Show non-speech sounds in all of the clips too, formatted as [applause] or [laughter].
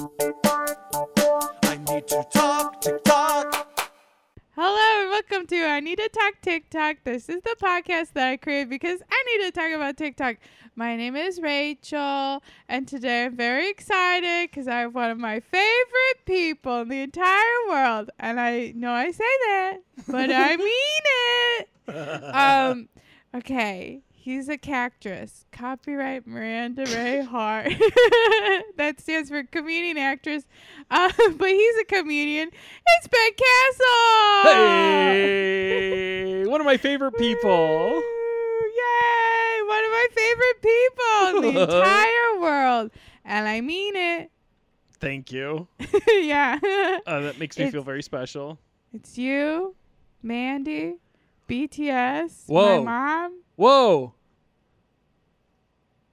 I need to talk TikTok. Hello and welcome to I Need to Talk TikTok. This is the podcast that I created because I need to talk about TikTok. My name is Rachel, and today I'm very excited because I have one of my favorite people in the entire world. And I know I say that, but I [laughs] mean it. Um, okay. He's a cactus. Copyright Miranda Ray [laughs] Hart. [laughs] that stands for comedian actress. [laughs] Uh, but he's a comedian. It's Ben Castle. Hey, one of my favorite people. Yay! One of my favorite people in the entire world. And I mean it. Thank you. yeah. Uh, that makes me It's- feel very special. it's you, Mandy, BTS, Whoa. my mom, Whoa.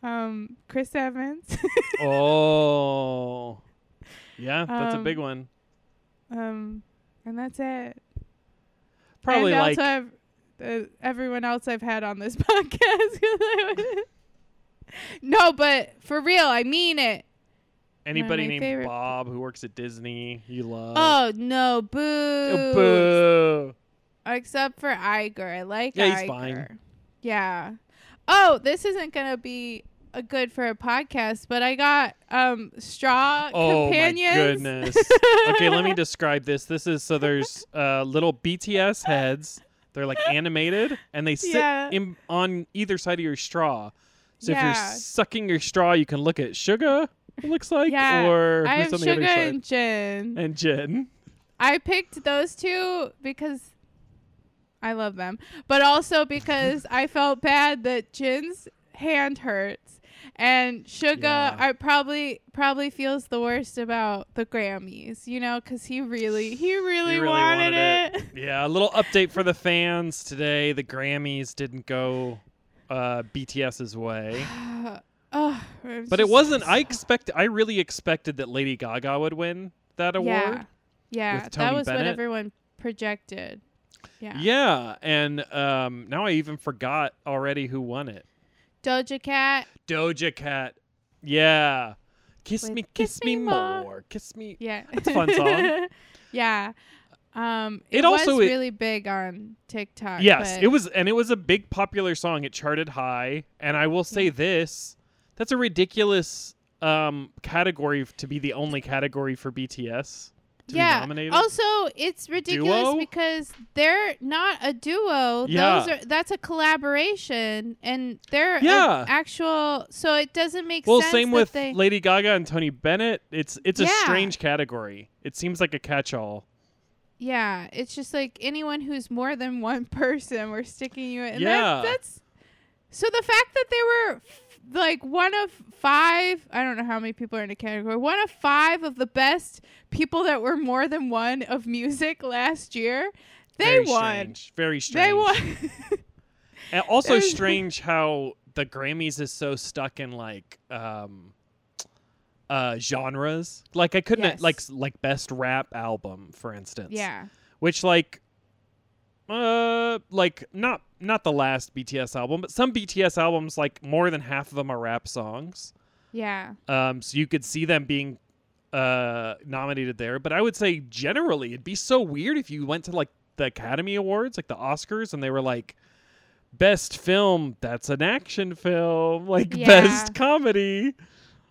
um, Chris Evans. [laughs] Oh. Yeah, that's a Um, big one. um, and that's it. Probably and like also uh, everyone else I've had on this [laughs] podcast. [laughs] no, but for real, I mean it. anybody named favorite- Bob who works at Disney. You love. Oh no, boo! Oh, boo. Except for Iger, I like Iger. Yeah, he's fine. Yeah. Oh, this isn't gonna be a good for a podcast, but I got um straw Oh companions. my goodness. okay, let me [laughs] describe this. This is so there's uh, little BTS heads. They're like animated, and they sit Yeah. in, on either side of your straw. So if you're sucking your straw, you can look at Suga. It looks like, Yeah, or I have on the other Suga side? and Jin. and Jin. I picked those two because I love them, but also because I felt bad that Jin's hand hurts and Suga Yeah. I probably probably feels the worst about the Grammys, you know, cuz he really he really, He really wanted, wanted it. [laughs] Yeah, a little update for the fans today. The Grammys didn't go uh, BTS's way. [sighs] oh, But it wasn't. so- I expect. I really expected that Lady Gaga would win that award. Yeah. Yeah, that was what everyone projected. Yeah. Yeah, and um, now I even forgot already who won it. Doja Cat. Doja Cat. Yeah. Kiss With me, kiss, me, more. Kiss me. Yeah. [laughs] It's a fun song. [laughs] yeah. Um it, It also- was it- really big on TikTok. Yes, it was, and it was a big popular song. It charted high, and I will say Yeah. this: that's a ridiculous um, category to be the only category for BTS yeah. Also, it's ridiculous Duo? because they're not a duo. Yeah. Those are that's a collaboration and they're Yeah. actual so it doesn't make well, sense Well, same with they Lady Gaga and Tony Bennett. It's it's a strange category. It seems like a catch-all. Yeah, it's just like anyone who's more than one [laughs] person, we're sticking you in. Yeah. that, that's so the fact that they were like one of five. I don't know how many people are in a category. One of five of the best people that were more than one of music last year. They Very won. Strange. Very strange. They won. And also [laughs] strange how the Grammys is so stuck in like um uh genres. Like I couldn't Yes. like like best rap album for instance. yeah. Which like uh like not not the last BTS album, but some BTS albums like more than half of them are rap songs. Yeah. Um so you could see them being uh nominated there, but I would say generally it'd be so weird if you went to like the Academy Awards, like the Oscars and they were like best film, that's an action film, [laughs] like Yeah. best comedy.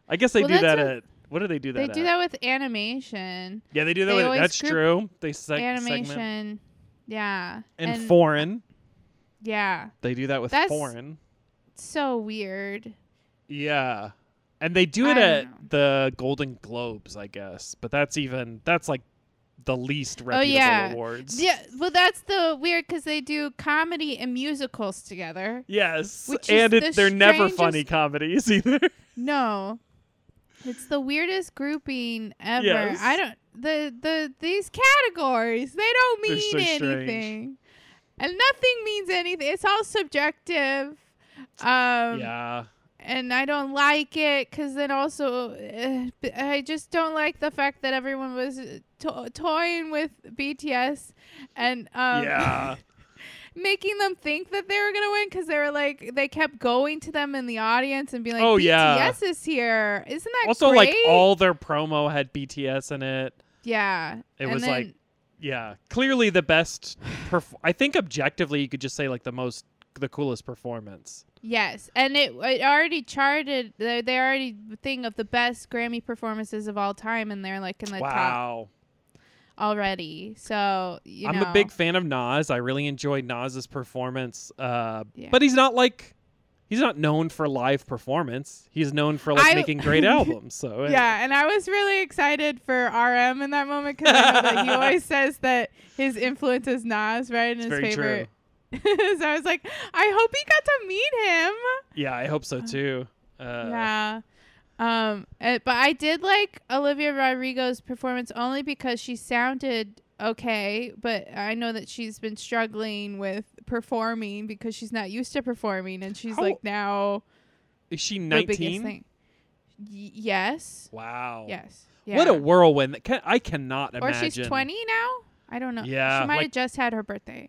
I guess they Well, do that a- at what do they do that They at? do that with animation. Yeah, they do that they with that's true. They seg- animation. segment Yeah. and, foreign. Yeah. They do that with That's- foreign. So weird. Yeah. And they do it at know. the Golden Globes, I guess. But that's even that's like the least oh, reputable Oh, yeah. awards. Yeah, well, that's the weird because they do comedy and musicals together. Yes. Which and it, the they're never funny comedies [laughs] either. No, it's the weirdest grouping ever. Yes. I don't the the these categories they don't mean so strange. And nothing means anything. It's all subjective. Um, yeah. and I don't like it because then also uh, I just don't like the fact that everyone was uh, to- toying with BTS and um yeah. [laughs] making them think that they were gonna win because they were like they kept going to them in the audience and being like, Oh, BTS yeah. is here. Isn't that also, great? like all their promo had BTS in it. yeah. It And was like then- Yeah, clearly the best. Perf- I think objectively, you could just say like the most, the coolest performance. Yes, and it it already charted. They they already thing of the best Grammy performances of all time, and they're like in the top wow, already. So you I'm know, a big fan of Nas. I really enjoyed Nas's performance, uh, Yeah. but he's not like he's not known for live performance. He's known for like I- making [laughs] great albums. So uh, Yeah, and I was really excited for RM in that moment because he [laughs] always says that his influence is Nas, right? And it's his very favorite. true. [laughs] so I was like, I hope he got to meet him. Yeah, I hope so too. Uh, yeah. Um, uh, but I did like Olivia Rodrigo's performance only because she sounded okay, but I know that she's been struggling with performing because she's not used to performing and she's How- like now Is she 19? Y- yes. Wow. Yes. What a whirlwind! Can, I cannot imagine. Or she's 20 now? I don't know. Yeah, She might like- have just had her birthday.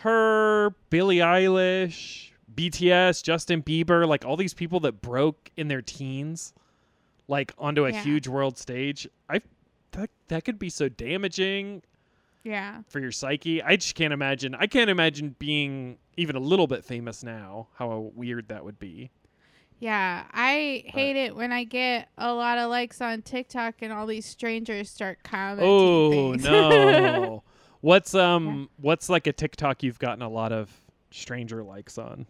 her, Billie Eilish, BTS, Justin Bieber, like all these people that broke in their teens, like onto a Yeah. huge world stage. I that that could be so damaging Yeah. for your psyche. I just can't imagine. I can't imagine being even a little bit famous now. How weird that would be. Yeah. I hate it when I get a lot of likes on TikTok and all these strangers start commenting. Oh no. [laughs] What's um what's like a TikTok you've gotten a lot of stranger likes on?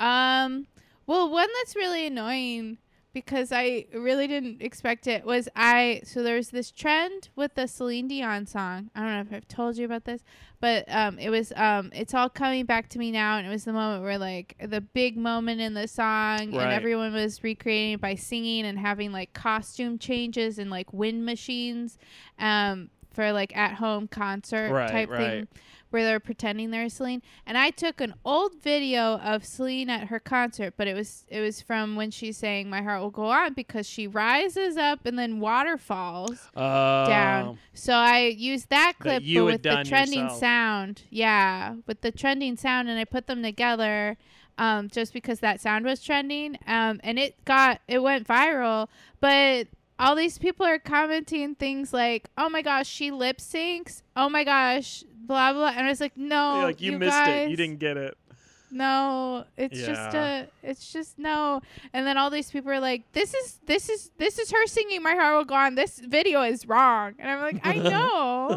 Um, well, one that's really annoying because I really didn't expect it was I. So there's this trend with the Celine Dion song. I don't know if I've told you about this, but um, it was um, it's all coming back to me now, and it was the moment where like the big moment in the song, Right. and everyone was recreating it by singing and having like costume changes and like wind machines, um, for like at home concert Right, type right. thing where they're pretending they're Celine. And I took an old video of Celine at her concert, but it was it was from when she's saying "My Heart Will Go On" because she rises up and then waterfalls Uh, down. So I used that That clip, but with the trending yourself. sound. Yeah, with the trending sound, and I put them together. Um, just because that sound was trending, um, and it got it went viral, but all these people are commenting things like, "Oh my gosh, she lip syncs." Oh my gosh, blah blah. And I was like, "No, like you, missed guys, it. You didn't get it. No, it's just a, it's just no." And then all these people are like, "This is this is this is her singing My Heart Will Go On. This video is wrong." And I'm like, "I [laughs] know."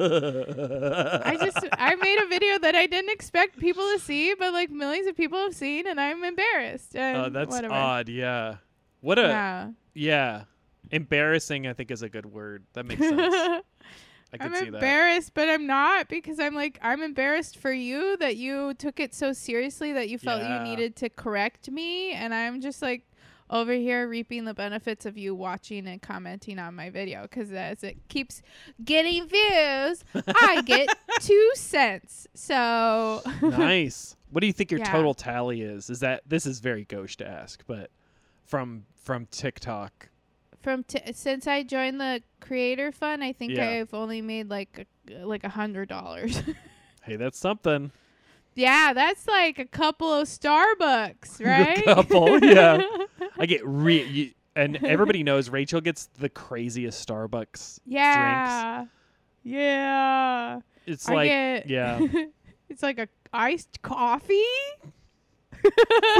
I just I made a video that I didn't expect people to see, but like millions of people have seen, and I'm embarrassed. Oh, and Oh, that's whatever. odd. Yeah. What a yeah. Yeah. Embarrassing. I think is a good word. That makes sense. [laughs] I can I'm see that. embarrassed, but I'm not because I'm like I'm embarrassed for you that you took it so seriously that you felt Yeah. you needed to correct me, and I'm just like over here reaping the benefits of you watching and commenting on my video because as it keeps getting views, I get [laughs] two cents. So [laughs] nice. What do you think your Yeah. total tally is? Is that this is very gauche to ask, but from from TikTok. From t- since I joined the creator fund, I think Yeah. I've only made like a, like a hundred dollars. [laughs] Hey, that's something. yeah, that's like a couple of Starbucks, [laughs] right? couple, yeah. [laughs] I get re you, and everybody knows Rachel gets the craziest Starbucks drinks. yeah, yeah. It's I like get, yeah. it's like a iced coffee. We're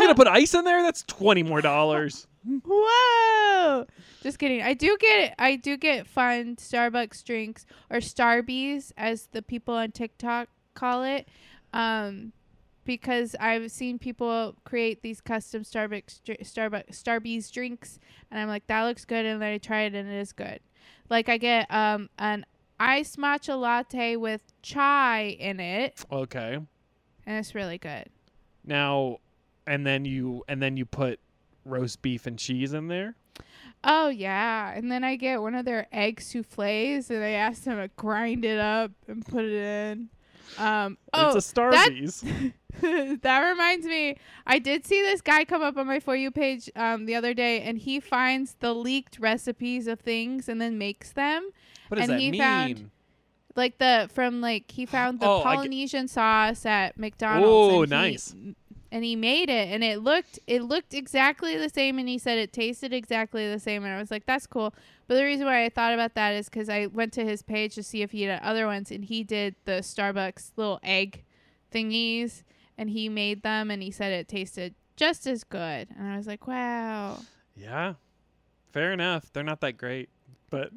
gonna put ice in there. That's twenty more dollars. Whoa! Just kidding. I do get I do get fun Starbucks drinks or Starbies as the people on TikTok call it. Um because I've seen people create these custom Starbucks dr- Starbucks Starbies drinks and I'm like that looks good and then I try it and it is good. Like I get um an iced matcha latte with chai in it Okay. and it's really good. Now, and then you and then you put roast beef and cheese in there. Oh yeah, and then I get one of their egg souffles, and I ask them to grind it up and put it in. Um, oh, it's a that- Starbucks. [laughs] that reminds me, I did see this guy come up on my for you page um the other day, and he finds the leaked recipes of things and then makes them. What does and that he mean? found- like the from like he found the Oh, Polynesian sauce at McDonald's. Oh, and he- nice. And he made it, and it looked it looked exactly the same, and he said it tasted exactly the same, and I was like, that's cool. But the reason why I thought about that is because I went to his page to see if he had other ones, and he did the Starbucks little egg thingies, and he made them, and he said it tasted just as good, and I was like, wow. Yeah. Fair enough. They're not that great, but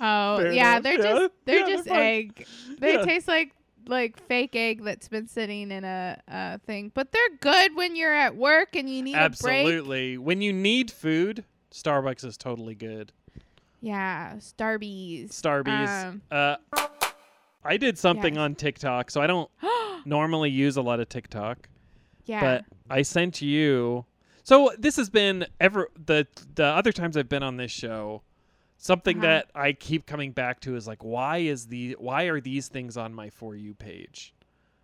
Oh [laughs] Fair yeah, enough. they're Yeah. just they're Yeah, they're just egg. They Yeah. taste like like fake egg that's been sitting in a, a thing, but they're good when you're at work and you need a break. absolutely. When you need food, Starbucks is totally good. Yeah, Starbies. Starbies. Um, uh, I did something yes. on TikTok, so I don't [gasps] normally use a lot of TikTok, yeah. but I sent you. So this has been ever the the other times I've been on this show. Something Uh-huh. that I keep coming back to is like, why is the why are these things on my for you page?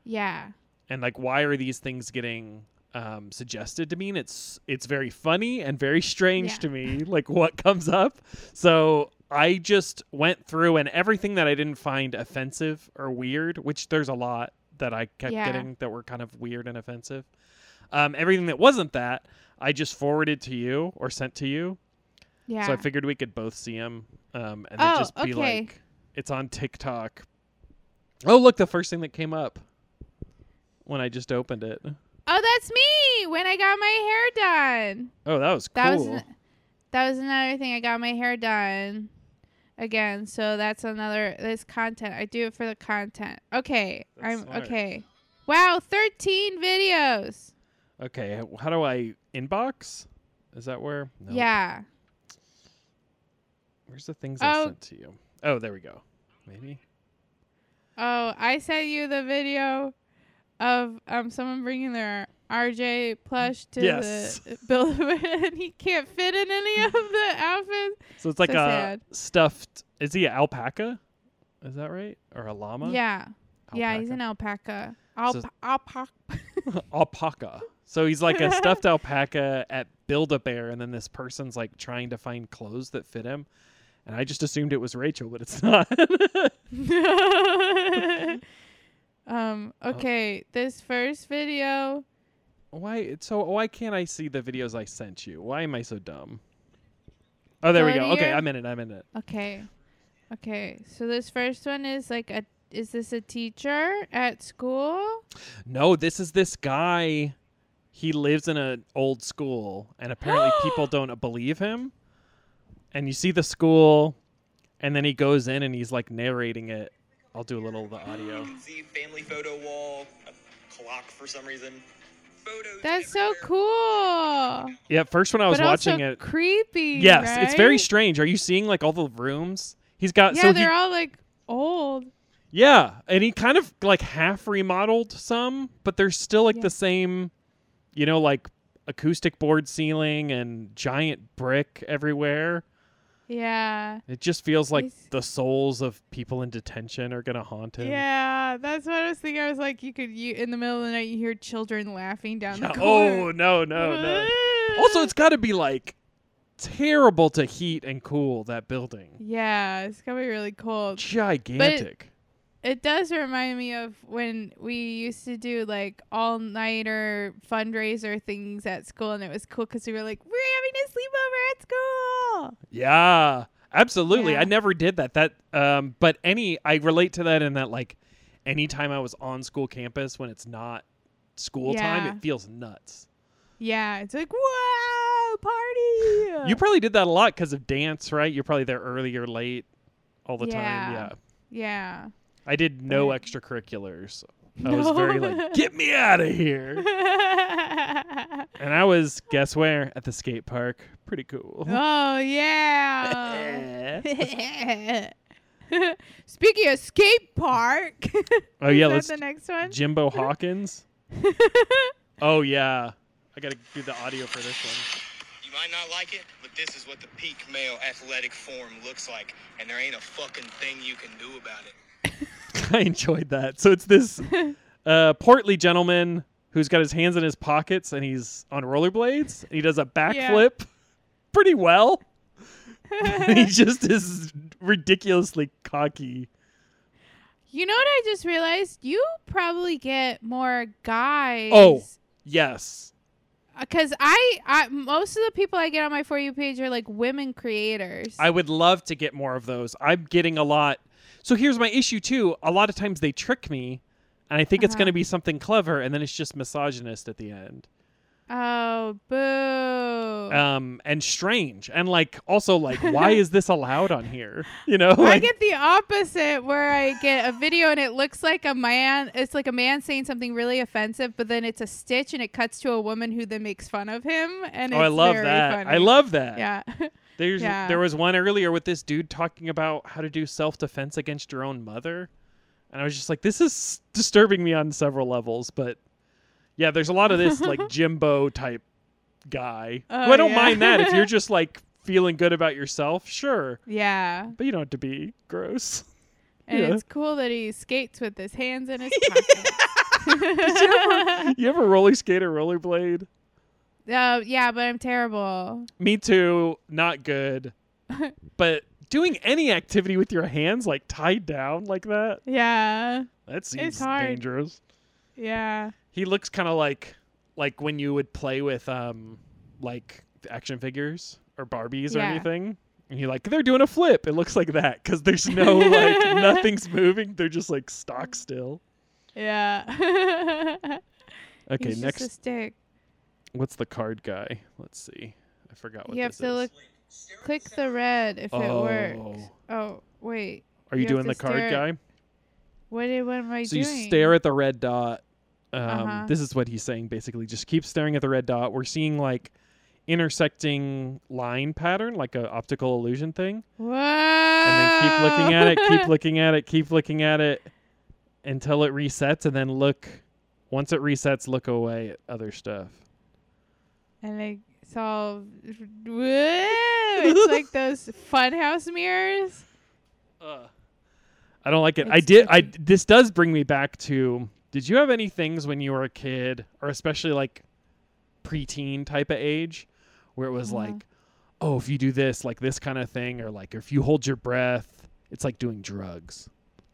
yeah. and like why are these things getting um, suggested to me and it's it's very funny and very strange Yeah. to me like what comes up so i just went through and everything that i didn't find offensive or weird which there's a lot that i kept Yeah. getting that were kind of weird and offensive um, everything that wasn't that i just forwarded to you or sent to you Yeah. so i figured we could both see them um, and then Oh, just be okay. like it's on tiktok oh look the first thing that came up when i just opened it oh, that's me when I got my hair done. Oh, that was cool. That was an- that was another thing. I got my hair done again, so that's another this content. I do it for the content. Okay, That's I'm smart. okay. Wow, thirteen videos. okay, how do I inbox? Is that where? No. Yeah. Where's the things I Oh. sent to you? Oh, there we go. Maybe. Oh, I sent you the video of um someone bringing their RJ plush to Yes. [laughs] the build [laughs] and he can't fit in any of [laughs] the outfits. So it's like So a sad. stuffed. Is he an alpaca? Is that right? Or a llama? Yeah. Yeah, he's an alpaca. Alp- alpaca. alpaca. So he's like a stuffed alpaca at Build a Bear, and then this person's like trying to find clothes that fit him. And I just assumed it was Rachel, but it's [laughs] not. [laughs] um, okay, this first video. why? So why can't I see the videos I sent you? Why am I so dumb? Oh, there we Go go. Okay, your- I'm in it. I'm in it. Okay. Okay. So this first one is like a is this a teacher at school? No, this is this guy. He lives in an old school, and apparently [gasps] people don't believe him. And you see the school, and then he goes in and he's like narrating it. I'll do a little of the audio. You can see family photo wall, a clock for some reason. Photos That's so everywhere. cool. Yeah, first when I was but watching also it, creepy. yes, it's very right? strange. Are you seeing like all the rooms? He's got Yeah, so they're he, all like old. yeah, and he kind of like half remodeled some, but there's still like Yeah. the same, you know, like acoustic board ceiling and giant brick everywhere. Yeah. It just feels like He's- the souls of people in detention are gonna haunt him. Yeah, that's what I was thinking. I was like, you could, you in the middle of the night, you hear children laughing down Yeah, the Oh no no no! [laughs] also, it's got to be like terrible to heat and cool that building. yeah, it's gonna be really cold. Gigantic. It does remind me of when we used to do like all nighter fundraiser things at school, and it was cool because we were like, we're having a sleepover at school. Yeah, absolutely. Yeah. I never did that. That, um, but any, I relate to that in that like, anytime I was on school campus when it's not school time, it feels nuts. Yeah, it's like wow, party. You probably did that a lot because of dance, right? You're probably there early or late all the time. Yeah. Yeah. Yeah. I did no Right. extracurriculars. I was very like, get me out of here. [laughs] And I was, guess where? At the skate park. Pretty cool. oh [laughs] yeah. [laughs] Speaking of skate park. Oh, yeah, let's- the next one. Jimbo Hawkins. Oh yeah, I gotta do the audio for this one. You might not like it, but this is what the peak male athletic form looks like, and there ain't a fucking thing you can do about it. [laughs] I enjoyed that. So it's this [laughs] uh, portly gentleman who's got his hands in his pockets and he's on rollerblades. And he does a backflip [laughs] pretty well. he just is ridiculously cocky. You know what I just realized? You probably get more guys. Oh. Yes. Because I, I, most of the people I get on my For You page are like women creators. I would love to get more of those. I'm getting a lot. So here's my issue too. A lot of times they trick me, and I think it's Uh-huh. going to be something clever, and then it's just misogynist at the end. oh, boo. Um, and strange, and like also like, why is this allowed on here? [laughs] You know, [laughs] I get the opposite where I get a video and it looks like a man. It's like a man saying something really offensive, but then it's a stitch and it cuts to a woman who then makes fun of him. And oh, I love that. funny. I love that. Yeah. [laughs] There's Yeah. there was one earlier with this dude talking about how to do self defense against your own mother, and I was just like, this is disturbing me on several levels. But yeah, there's a lot of this like [laughs] Jimbo type guy. who Oh, I don't yeah. mind that if you're just like [laughs] feeling good about yourself, sure, yeah. but you don't have to be gross. And Yeah. it's cool that he skates with his hands in his [laughs] pockets. You ever roller skate or rollerblade? Uh, yeah, but I'm terrible. Me too. Not good. [laughs] but doing any activity with your hands like tied down like that, Yeah. that seems dangerous. Yeah. He looks kind of like like when you would play with um like action figures or Barbies or anything. And you're like, they're doing a flip. It looks like that because there's no like [laughs] nothing's moving. They're just like stock still. Yeah. [laughs] Okay, He's next, just a stick. What's the card guy? Let's see. I forgot what You have to look. Click the red if it oh, works. Oh wait. are you, you doing the card at- guy? What what am I So doing? So you stare at the red dot. Um, Uh-huh. This is what he's saying basically. Just keep staring at the red dot. We're seeing like intersecting line pattern, like a optical illusion thing. Whoa. And then keep looking at it, keep looking at it, keep looking at it until it resets, and then look. Once it resets, look away at other stuff. And like it's all. Whoa. It's like [laughs] those funhouse mirrors. I don't like it. I did. I this does bring me back to. Did you have any things when you were a kid, or especially like preteen type of age, where it was Uh-huh. like, oh, if you do this, like this kind of thing, or like if you hold your breath, it's like doing drugs.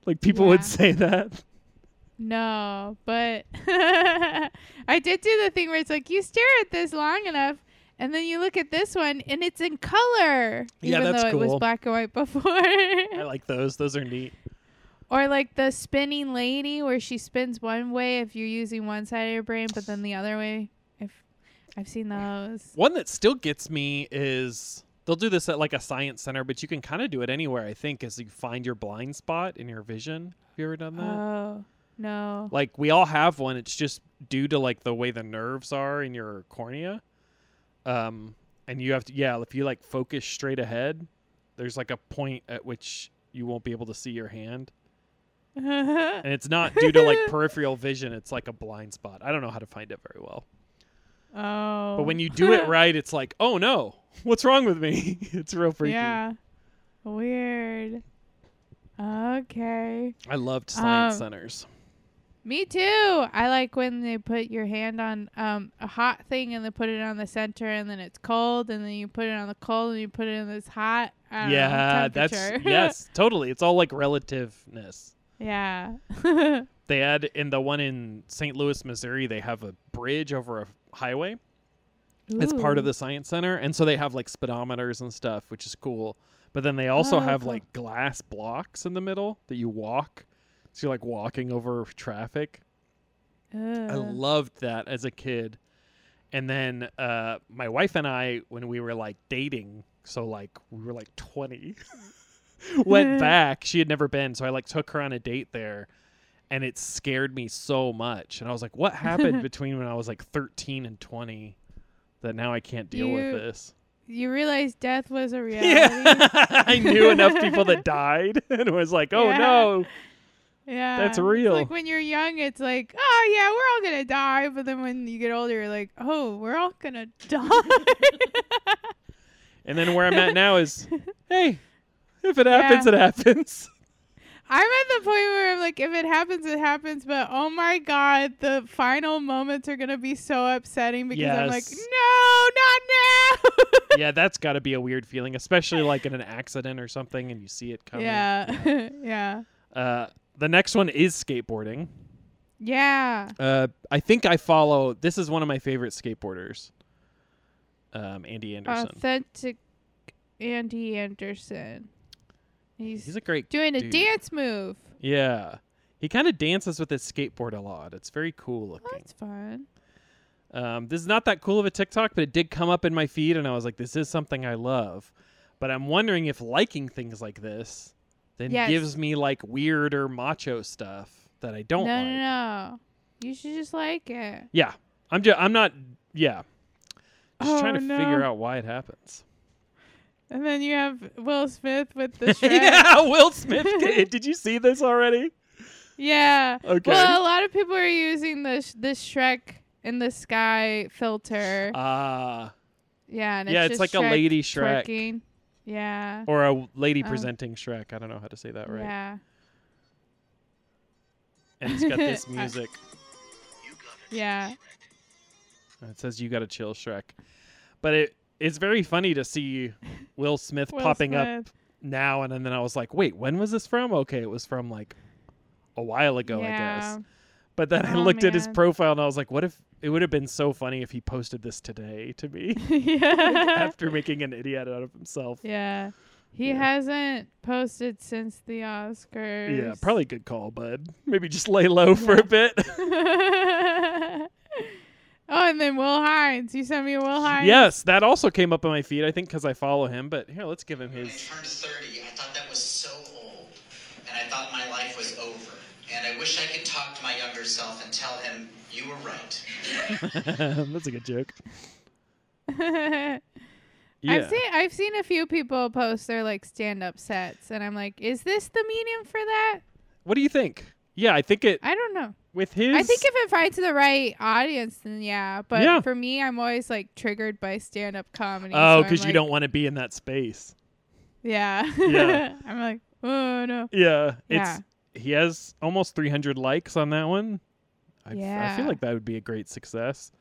Like people would say that. No, but [laughs] I did do the thing where it's like you stare at this long enough, and then you look at this one, and it's in color. Yeah, even that's though it was black and white before. [laughs] I like those. Those are neat. or like the spinning lady, where she spins one way if you're using one side of your brain, but then the other way. If I've seen those. One that still gets me is they'll do this at like a science center, but you can kind of do it anywhere. I think as you find your blind spot in your vision. Have you ever done that? Oh no. like we all have one it's just due to like the way the nerves are in your cornea um and you have to yeah if you like focus straight ahead there's like a point at which you won't be able to see your hand [laughs] and it's not due to like peripheral vision it's like a blind spot i don't know how to find it very well oh. but when you do it [laughs] right it's like oh no what's wrong with me [laughs] it's real freaky Yeah. Weird. Okay. i loved science Um, centers Me too. I like when they put your hand on um, a hot thing and they put it on the center and then it's cold and then you put it on the cold and you put it in this hot. I don't know, yeah that's [laughs] yes totally it's all like relativeness yeah. [laughs] They had in the one in St. Louis, Missouri, they have a bridge over a highway. It's part of the science center, and so they have like speedometers and stuff, which is cool. But then they also Oh, have cool. like glass blocks in the middle that you walk. So you're like walking over traffic. I loved that as a kid. And then uh, my wife and I, when we were like dating, so like we were like 20, [laughs] went [laughs] back. She had never been, so I like took her on a date there, and it scared me so much. And I was like, "What happened [laughs] between when I was like 13 and 20 that now I can't deal with this?" You realize death was a reality. Yeah, I knew enough people that died, and was like, "Oh Yeah. no." Yeah. That's It's real. like when you're young, it's like, oh, yeah, we're all going to die. But then when you get older, you're like, oh, we're all going [laughs] to die. And then where I'm at now is, [laughs] hey, if it happens, Yeah. it happens. [laughs] I'm at the point where I'm like, if it happens, it happens. But oh my God, the final moments are going to be so upsetting because I'm like, Yes. no, not now. yeah, that's got to be a weird feeling, especially like in an accident or something, and you see it coming. yeah. yeah. Uh, the next one is skateboarding. Yeah. Uh, I think I follow. This is one of my favorite skateboarders. Um, Andy Anderson. Authentic Andy Anderson. He's, He's a great doing a dance move. Yeah, he kind of dances with his skateboard a lot. It's very cool Oh, looking. that's fun. Um, this is not that cool of a TikTok, but it did come up in my feed, and I was like, "This is something I love." But I'm wondering if liking things like this then Yes. gives me like weirder macho stuff that I don't no, like. no, no. You should just like it. Yeah, I'm just I'm not. Yeah, just Oh, trying to no. figure out why it happens. And then you have Will Smith with the [laughs] Shrek. yeah, Will Smith. [laughs] did you see this already? Yeah. Okay. Well, a lot of people are using the sh- the Shrek in the sky filter. Ah, yeah, and yeah, it's, like a lady Shrek. twerking. Yeah. or a lady Oh. presenting Shrek. I don't know how to say that right. Yeah. And it's got this [laughs] uh, music. Yeah. It says you got to chill Shrek. But it it's very funny to see Will Smith Will popping up now and then I was like, "Wait, when was this from?" Okay, it was from like a while ago, I guess. Yeah. But then I Oh, looked at his profile and I was like, "What if it would have been so funny if he posted this today to me [laughs] yeah. [laughs] after making an idiot out of himself?" Yeah. He Yeah. hasn't posted since the Oscars. Yeah, probably a good call, bud. Maybe just lay low for a bit. [laughs] oh, and then Will Hines. You sent me a Will Hines. yes, that also came up on my feed. I think because I follow him. But here, let's give him When I his. turned 30, I thought that was so old, and I thought my life was over. And I wish I could talk to my younger self and tell him, you were right. [laughs] That's a good joke. [laughs] I've seen I've seen a few people post their like stand up sets and I'm like, is this the medium for that? What do you think? Yeah, I think it I don't know. with his. I think if it finds the right audience then yeah. But Yeah. for me I'm always like triggered by stand up comedy. oh, so I'm because you like- don't want to be in that space. Yeah. Yeah. [laughs] I'm like, oh no. Yeah, Yeah. it's he has almost 300 likes on that one. I, f- I Yeah. feel like that would be a great success.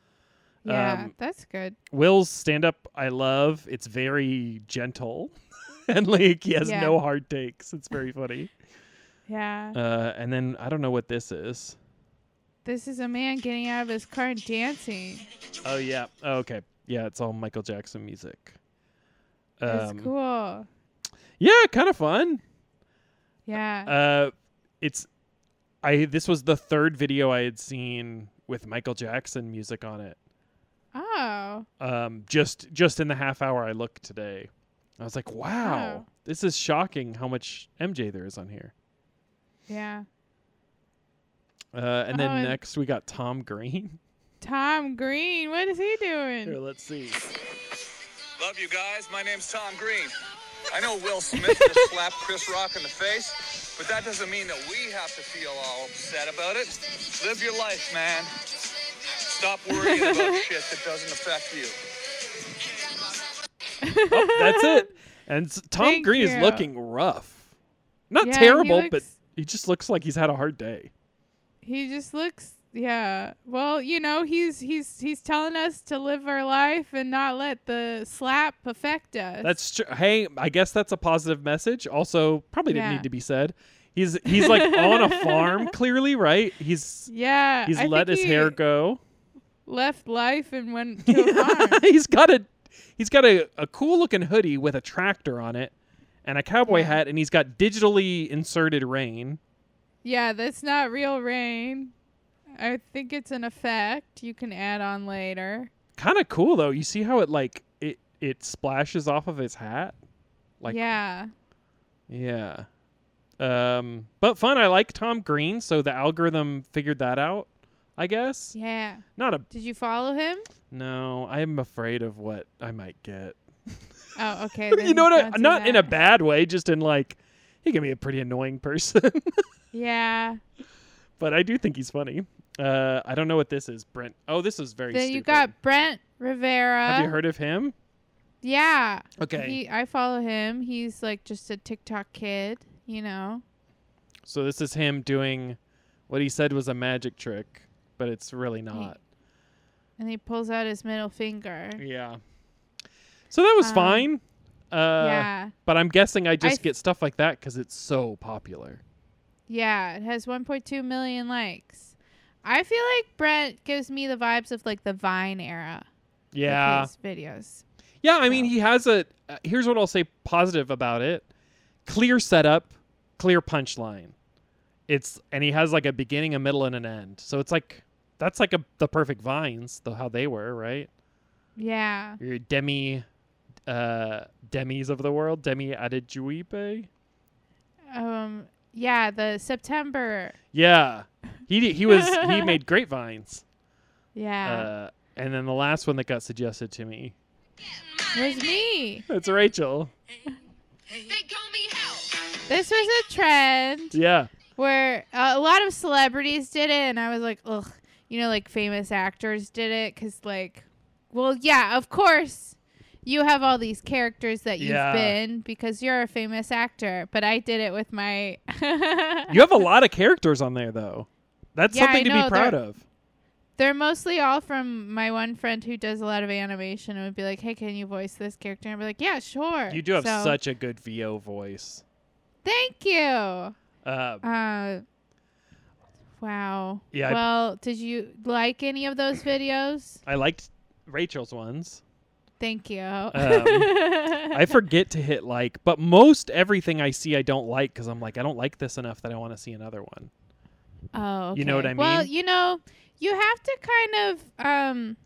Yeah, Um, that's good. Will's stand up, I love. It's very gentle, [laughs] and like he has Yeah. no hard takes. It's very funny. [laughs] Yeah. Uh, and then I don't know what this is. This is a man getting out of his car and dancing. Oh yeah. Oh, okay. Yeah, it's all Michael Jackson music. Um, cool. Yeah, kind of fun. Yeah. Uh, it's I. This was the third video I had seen with Michael Jackson music on it. oh. Um, just just in the half hour I looked today, I was like, wow, Oh. this is shocking how much MJ there is on here. Yeah. Uh, and then Oh, and- next we got Tom Green. [laughs] Tom Green. What is he doing? Here, let's see. Love you guys. My name's Tom Green. I know Will Smith just [laughs] slapped Chris Rock in the face, but that doesn't mean that we have to feel all upset about it. Live your life, man. Stop worrying about [laughs] shit that doesn't affect you. Oh, that's it. And Tom Thank Green is looking rough. Not Yeah, he terrible, but he just looks like he's had a hard day. He just looks yeah. Well, you know, he's he's he's telling us to live our life and not let the slap affect us. That's true. Hey, I guess that's a positive message. Also, probably didn't Yeah. need to be said. He's he's like on a farm, [laughs] clearly, right? He's yeah. he's I let his he hair go. Left life and went [laughs] to a farm. [laughs] he's got a he's got a, a cool looking hoodie with a tractor on it and a cowboy Yeah. hat and he's got digitally inserted rain. Yeah, that's not real rain. I think it's an effect you can add on later. Kind of cool though. You see how it like it it splashes off of his hat? Like yeah. Yeah. Um but fun. I like Tom Green, so the algorithm figured that out, I guess. Yeah. Not a Did you follow him? no, I'm afraid of what I might get. [laughs] Oh, okay. [laughs] you know what? I, not in a bad way, just in like he can be a pretty annoying person. [laughs] Yeah. but I do think he's funny. Uh, I don't know what this is, Brent. Oh, this is very. Then you got Brent Rivera. Have you heard of him? Yeah. Okay. He, I follow him. He's like just a TikTok kid, you know. So this is him doing what he said was a magic trick, but it's really not. And he pulls out his middle finger. Yeah. So that was Um, fine. Uh, yeah. But I'm guessing I just I- get stuff like that because it's so popular. Yeah, it has 1.2 million likes. I feel like Brent gives me the vibes of like the Vine era. Yeah. his videos. Yeah, I mean, he has a. Uh, here's what I'll say positive about it: clear setup, clear punchline. It's and he has like a beginning, a middle, and an end. So it's like that's like a the perfect vines, the how they were, right? Yeah. Your demi, uh, demis of the world, Demi Adejuyigbe. Um. Yeah. The September. Yeah, he he was he [laughs] made grapevines. Yeah. Uh, and then the last one that got suggested to me, was me. it's Rachel. This was a trend Yeah, where uh, a lot of celebrities did it, and I was like, ugh. You know, like famous actors did it because, like, well, yeah, of course. You have all these characters that you've Yeah. been because you're a famous actor, but I did it with my. [laughs] you have a lot of characters on there though. That's Yeah, I something to know, be proud they're- of. They're mostly all from my one friend who does a lot of animation and would be like, "Hey, can you voice this character?" And I'd be like, "Yeah, sure." You do have So, such a good VO voice. Thank you. Uh, Uh, wow. Yeah, I- Well, did you like any of those videos? I liked Rachel's ones. Thank you. Um, I [laughs] forget to hit like, but most everything I see I don't like because I'm like I don't like this enough that I want to see another one. oh, okay. You know what I mean? Well, you know, you have to kind of um.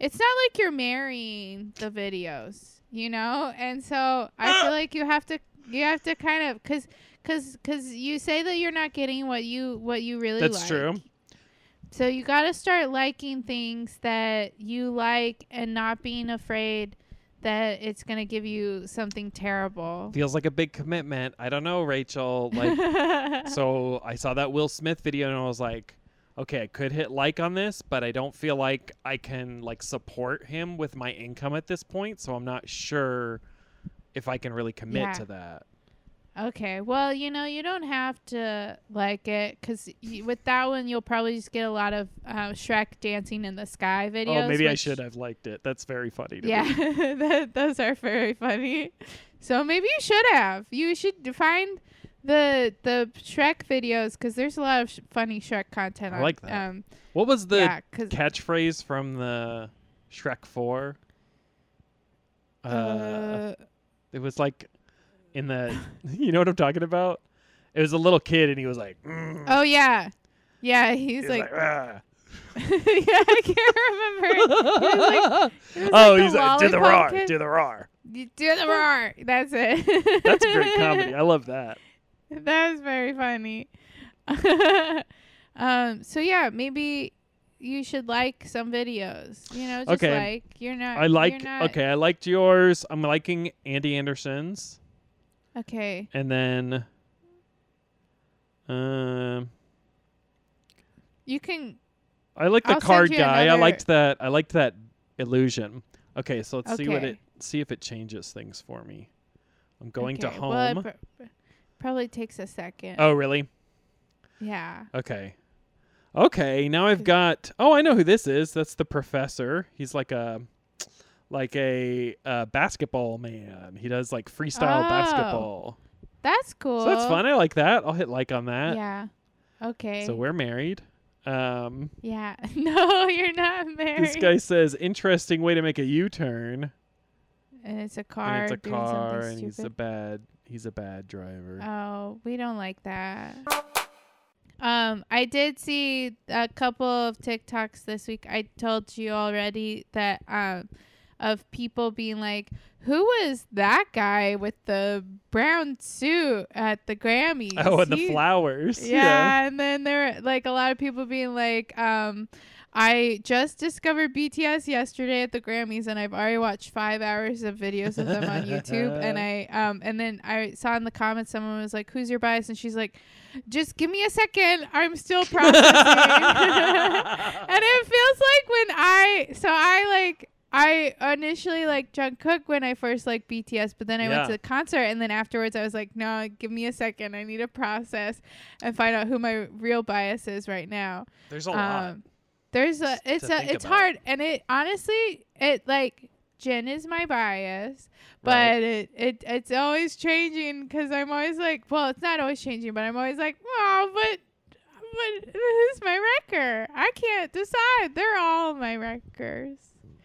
It's not like you're marrying the videos, you know, and so I feel like you have to you have to kind of because because because you say that you're not getting what you what you really That's like. true. So you got to start liking things that you like and not being afraid that it's going to give you something terrible. Feels like a big commitment. I don't know, Rachel. Like, [laughs] so I saw that Will Smith video and I was like, okay, I could hit like on this, but I don't feel like I can like support him with my income at this point. So I'm not sure if I can really commit Yeah. to that. Okay. Well, you know, you don't have to like it cuz with that one you'll probably just get a lot of uh, Shrek dancing in the sky videos. oh, maybe I should have liked it. That's very funny. To me. Yeah. [laughs] that, those are very funny. So maybe you should have. You should find the the Shrek videos cuz there's a lot of sh- funny Shrek content I on like that. um What was the yeah, 'cause- catchphrase from the Shrek 4? Uh, uh, it was like in the [laughs] you know what I'm talking about? It was a little kid and he was like "Mm." Oh yeah, yeah. He's He was like, "Ah." [laughs] yeah, I can't remember. He was like, he [laughs] oh, like he's like, do the roar, kid. do the roar. You do the roar. That's it. That's great comedy. I love that. that was very funny. um. So yeah, maybe you should like some videos. You know, just Okay. like you're not. I like not, okay, I liked yours. I'm liking Andy Anderson's Okay. and then um You can. I like the I'll card guy. I liked that. I liked that illusion. Okay, so let's see what it see if it changes things for me. I'm going to okay, well, it home. pr- probably takes a second. oh, really? Yeah. Okay. Okay, now I've got Oh, I know who this is. That's the professor. He's like a like a uh, basketball man. He does like freestyle Oh. basketball. That's cool. So that's fun. I like that. I'll hit like on that. Yeah. Okay. So we're married. Um Yeah. [laughs] No, [laughs] you're not married. this guy says interesting way to make a U-turn. and it's a car. and it's a car and he's a bad he's a bad driver. Oh, we don't like that. Um, I did see a couple of TikToks this week. I told you already that um of people being like, "Who was that guy with the brown suit at the Grammys?" oh, and the He- flowers. Yeah, and then there were like a lot of people being like, um, I just discovered BTS yesterday at the Grammys, and I've already watched five hours of videos of them on YouTube. And [laughs] I, um, and then I saw in the comments someone was like, "Who's your bias?" And she's like, "Just give me a second, I'm still [laughs] processing." [laughs] and it feels like when I, so I like. I initially like Jungkook when I first like BTS, but then I went to the concert, and then afterwards I was like, "No, give me a second. I need to process and find out who my real bias is right now." There's a lot. Um, there's a it's a it's about. hard, and it honestly it like Jin is my bias, but Right. it, it it's always changing because I'm always like, well, it's not always changing, but I'm always like, well, but but who's my wrecker? I can't decide. They're all my wreckers.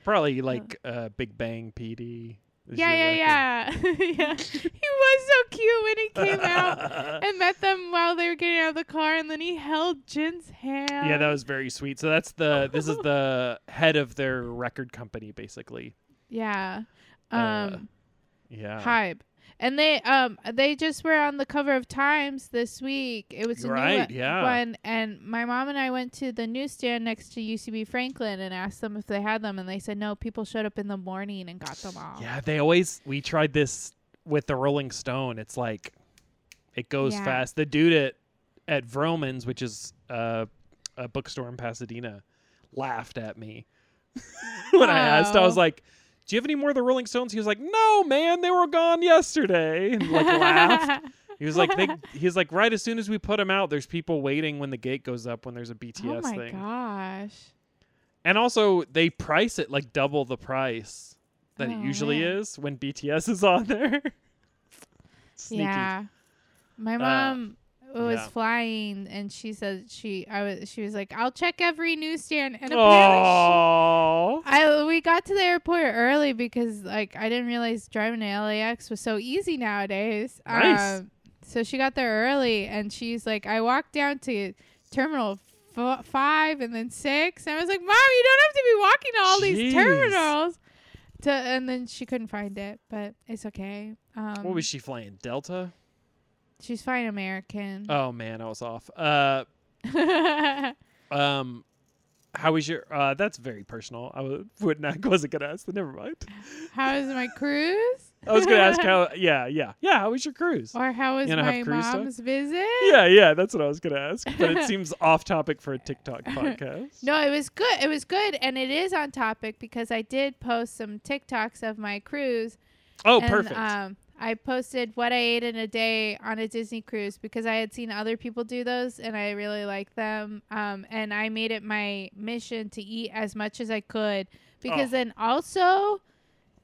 Probably like uh, Big Bang PD. Yeah, yeah, record. yeah, [laughs] yeah. He was so cute when he came out [laughs] and met them while they were getting out of the car, and then he held Jin's hand. Yeah, that was very sweet. So that's the [laughs] this is the head of their record company, basically. yeah. Uh, Um, Yeah. Hype. And they um they just were on the cover of Times this week. It was a Right, new yeah. one, and my mom and I went to the newsstand next to UCB Franklin and asked them if they had them, and they said no. People showed up in the morning and got them all. Yeah, they always we tried this with the Rolling Stone. It's like it goes Yeah. fast. The dude at at Vroman's, which is uh, a bookstore in Pasadena, laughed at me [laughs] when I asked. I was Oh. like, "Do you have any more of the Rolling Stones?" He was like, "No, man, they were gone yesterday." And like laughed. [laughs] He was like, they, he was like, right as soon as we put them out, there's people waiting when the gate goes up when there's a BTS thing. oh my thing. gosh. And also, they price it like double the price that it Oh, usually man. is when BTS is on there. [laughs] Sneaky. Yeah. My uh, mom was yeah. flying and she said she I was she was like, I'll check every newsstand and apparently she- Oh. I we got to the airport early because like I didn't realize driving to LAX was so easy nowadays. Nice. Um, so she got there early and she's like, I walked down to terminal f- five and then six, and I was like, Mom, you don't have to be walking to all Jeez. these terminals. To, and then she couldn't find it, but it's okay. Um, What was she flying? Delta? She's fine American. [laughs] Oh man, I was off. Uh, um, how was your? Uh, that's very personal. I w- wouldn't. I [laughs] wasn't gonna ask. But never mind. how was my cruise? I was gonna ask how. [laughs] Yeah, yeah, yeah. How was your cruise? Or how was my cruise stuff? mom's visit? Yeah, yeah. That's what I was gonna ask. But it seems off topic for a TikTok podcast. No, it was good. It was good, and it is on topic because I did post some TikToks of my cruise. Oh, and, perfect. Um, I posted what I ate in a day on a Disney cruise because I had seen other people do those, and I really liked them. Um, and I made it my mission to eat as much as I could because Oh. then also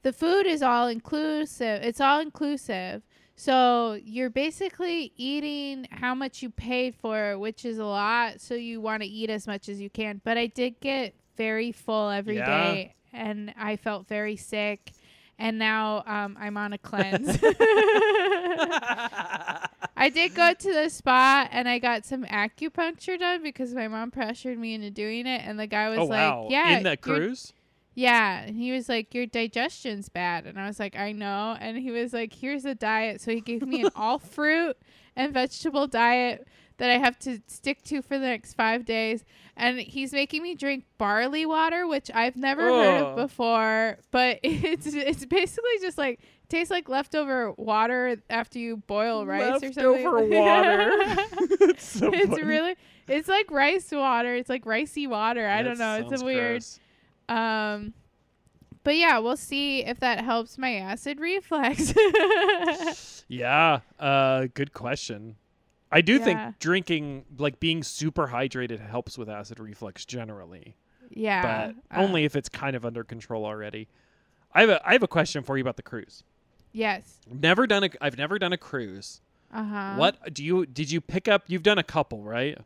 the food is all inclusive. It's all inclusive. So you're basically eating how much you paid for, which is a lot. So you want to eat as much as you can. But I did get very full every day, Yeah. and I felt very sick. And now um, I'm on a cleanse. [laughs] I did go to the spa and I got some acupuncture done because my mom pressured me into doing it. And the guy was oh like, wow! "Yeah, In the cruise. yeah, and he was like, "Your digestion's bad," and I was like, "I know." And he was like, "Here's a diet." So he gave me an [laughs] all fruit and vegetable diet that I have to stick to for the next five days. And he's making me drink barley water, which I've never heard Oh. of before. But [laughs] it's it's basically just like tastes like leftover water after you boil rice or something. Leftover water. [laughs] [laughs] That's so it's really it's like rice water. It's like ricey water. I don't know. It's a weird. gross. Um, but yeah, we'll see if that helps my acid reflux. Yeah. Uh, good question. I do Yeah. think drinking, like being super hydrated, helps with acid reflux generally, yeah, but uh, only if it's kind of under control already. I have a I have a question for you about the cruise. yes. Never done a I've never done a cruise. Uh huh. What do you did you pick up? You've done a couple, right?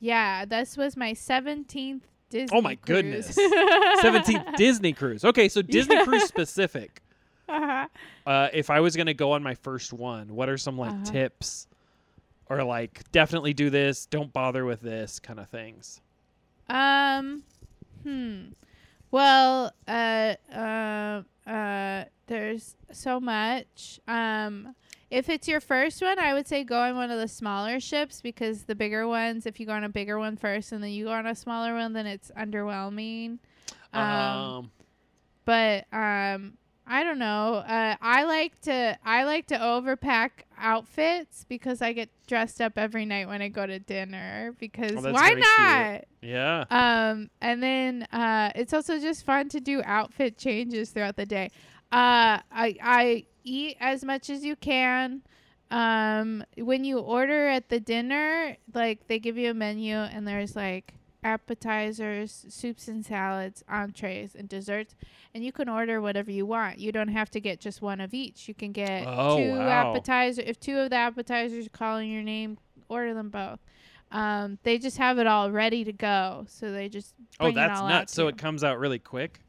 Yeah, this was my seventeenth Disney. Oh my cruise. goodness. [laughs] 17th Disney cruise. Okay, so Disney Yeah. cruise specific. [laughs] Uh-huh. Uh, if I was gonna go on my first one, what are some like Uh-huh. tips, or like definitely do this, don't bother with this kind of things? Um, hmm. Well, uh, uh, uh, there's so much. Um, if it's your first one, I would say go on one of the smaller ships because the bigger ones, if you go on a bigger one first and then you go on a smaller one, then it's underwhelming. Um, Um, but um I don't know. Uh, I like to I like to overpack outfits because I get dressed up every night when I go to dinner because Oh, why very cute. not? yeah. Um, and then uh, it's also just fun to do outfit changes throughout the day. Uh, I I eat as much as you can. Um, when you order at the dinner, like they give you a menu and there's like appetizers, soups and salads, entrees, and desserts. And you can order whatever you want. You don't have to get just one of each. You can get Oh, two wow. appetizer. If two of the appetizers are calling your name, order them both. Um, they just have it all ready to go. So they just Oh, bring that's it all nuts. So it comes out really quick.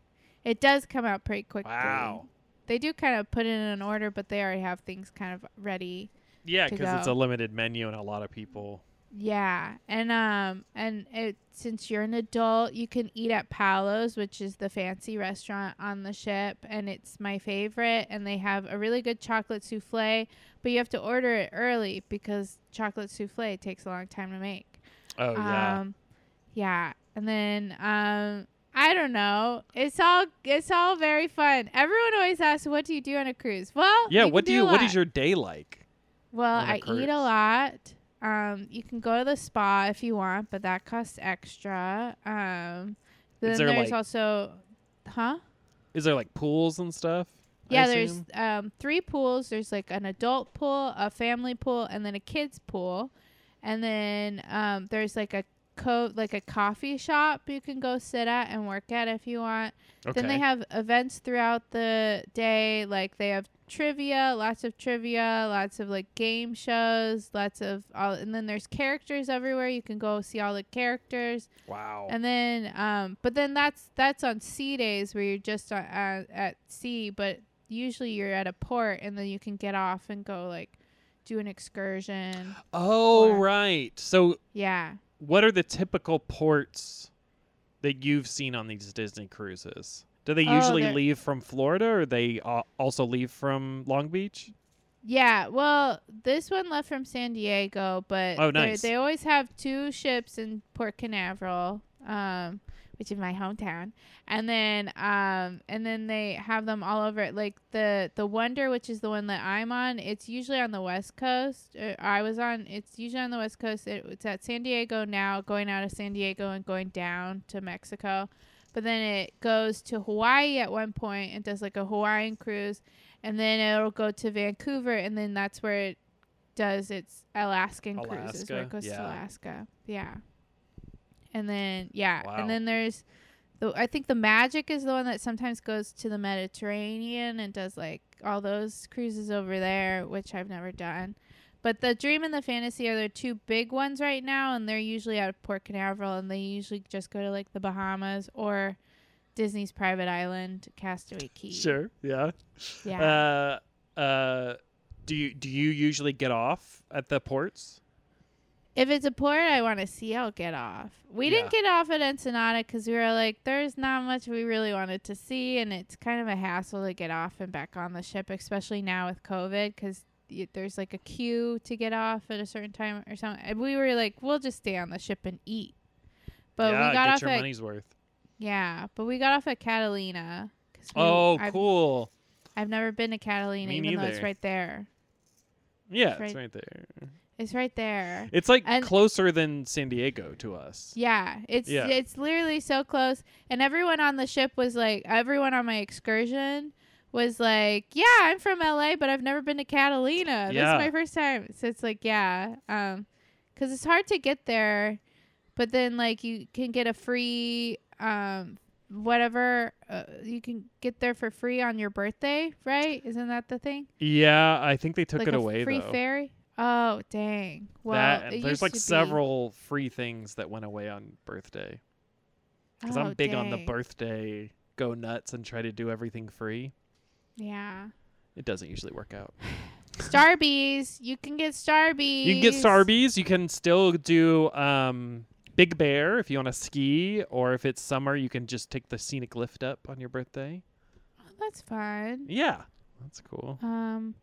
It does come out pretty quickly. Wow. They do kind of put it in an order, but they already have things kind of ready. Yeah, because it's a limited menu and a lot of people. Yeah, and um, and it since you're an adult, you can eat at Palo's, which is the fancy restaurant on the ship, and it's my favorite. And they have a really good chocolate souffle, but you have to order it early because chocolate souffle takes a long time to make. Oh yeah. Um, yeah, and then um, I don't know. It's all it's all very fun. Everyone always asks, "What do you do on a cruise?" Well, yeah. What do you? What is your day like? Well, I cruise? eat a lot. Um, you can go to the spa if you want, but that costs extra. Um, then there, there's like- also, huh? Is there like pools and stuff? I Yeah, there's assume? um three pools. There's like an adult pool, a family pool, and then a kids pool. And then um there's like a co like a coffee shop you can go sit at and work at if you want. Okay. Then they have events throughout the day. Like they have trivia, lots of trivia, lots of like game shows, lots of all, and then there's characters everywhere. You can go see all the characters, wow. and then um, but then that's that's on sea days where you're just on, uh, at sea. But usually you're at a port, and then you can get off and go like do an excursion. oh or- right. So Yeah. what are the typical ports that you've seen on these Disney cruises? Do they Oh, usually they're- leave from Florida, or they uh, also leave from Long Beach? Yeah, well, this one left from San Diego, but Oh, nice. they always have two ships in Port Canaveral, um, which is my hometown, and then um, and then they have them all over. Like the the Wonder, which is the one that I'm on, it's usually on the West Coast. Uh, I was on. It's usually on the West Coast. It, it's at San Diego now, going out of San Diego and going down to Mexico. But then it goes to Hawaii at one point and does like a Hawaiian cruise and then it'll go to Vancouver, and then that's where it does its Alaskan cruises, where it goes Yeah. to Alaska. Yeah, and then yeah, Wow. and then there's the I think the Magic is the one that sometimes goes to the Mediterranean and does like all those cruises over there, which I've never done. But the Dream and the Fantasy are the two big ones right now, and they're usually out of Port Canaveral, and they usually just go to like the Bahamas or Disney's private island, Castaway Cay. Sure. Yeah. Yeah. Uh, uh, do you do you usually get off at the ports? If it's a port I want to see, I'll get off. We didn't get off at Ensenada because we were like, there's not much we really wanted to see, and it's kind of a hassle to get off and back on the ship, especially now with COVID, because there's like a queue to get off at a certain time or something. And we were like, we'll just stay on the ship and eat. But yeah, we got get off your at money's worth. yeah, but we got off at Catalina. we- Oh, I've, cool. I've never been to Catalina, Me even though it's right there. Yeah, It's it's right- right there. It's right there. It's like And- closer than San Diego to us. Yeah, it's Yeah. it's literally so close. And everyone on the ship was like, everyone on my excursion was like, "Yeah, I'm from LA, but I've never been to Catalina. This Yeah. is my first time." So it's like, yeah, um, because it's hard to get there, but then like you can get a free um whatever uh, you can get there for free on your birthday, right? Isn't that the thing? Yeah, I think they took like it away free though. ferry. Oh dang! Well, there's like to be- several free things that went away on birthday. Because Oh, I'm big on the birthday go nuts and try to do everything free. Yeah. It doesn't usually work out. [sighs] Starbies. You can get Starbies. You can get Starbies. You can still do um, Big Bear if you want to ski, or if it's summer, you can just take the scenic lift up on your birthday. That's fine. Yeah, that's cool. Um,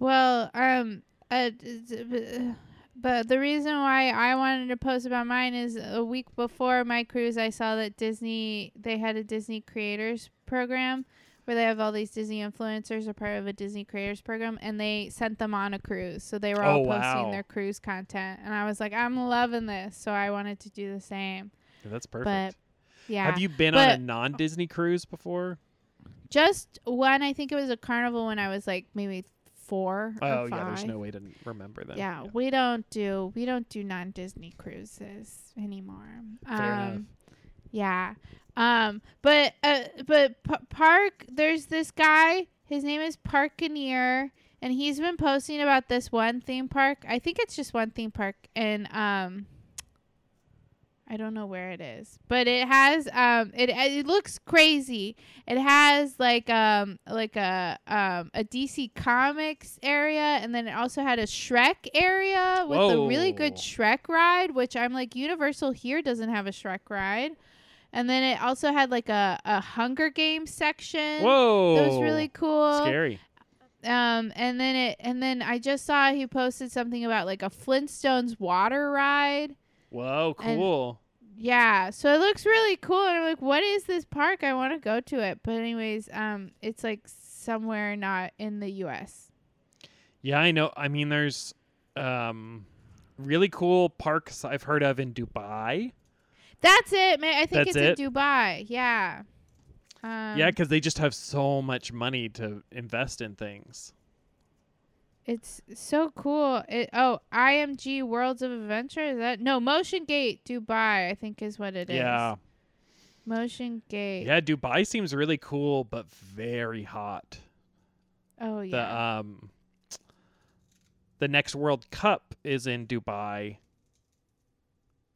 well, um, uh, d- d- [sighs] but the reason why I wanted to post about mine is a week before my cruise, I saw that Disney they had a Disney Creators program where they have all these Disney influencers are part of a Disney Creators program, and they sent them on a cruise, so they were all Oh, posting wow. their cruise content, and I was like, I'm loving this, so I wanted to do the same. Yeah, that's perfect. But yeah, Have you been on a non-Disney cruise before? Just one. I think it was a carnival when I was like maybe four. Oh yeah, there's no way to remember them. Yeah, we don't do we don't do non Disney cruises anymore. Fair um, enough. Yeah. Um. But uh. But P- Park. There's this guy. His name is Parkaneer, and he's been posting about this one theme park. I think it's just one theme park, and um. I don't know where it is, but it has um it it looks crazy. It has like um like a um a DC Comics area and then it also had a Shrek area with a really good Shrek ride, which I'm like Universal here doesn't have a Shrek ride. And then it also had like a, a Hunger Games section. Whoa. That was really cool. scary. Um, and then it, and then I just saw he posted something about like a Flintstones water ride. Whoa, And- cool. Yeah, so it looks really cool, and I'm like, what is this park? I want to go to it, but anyways, um, it's like somewhere not in the U.S. Yeah, I know. I mean, there's um, really cool parks I've heard of in Dubai. That's it, man. I think That's it's it? in Dubai. Yeah. Um, yeah, because they just have so much money to invest in things. it's so cool. It oh, IMG Worlds of Adventure is that no Motion Gate Dubai? I think is what it is. Yeah. Motion Gate. Yeah, Dubai seems really cool, but very hot. Oh yeah. The um, the next World Cup is in Dubai.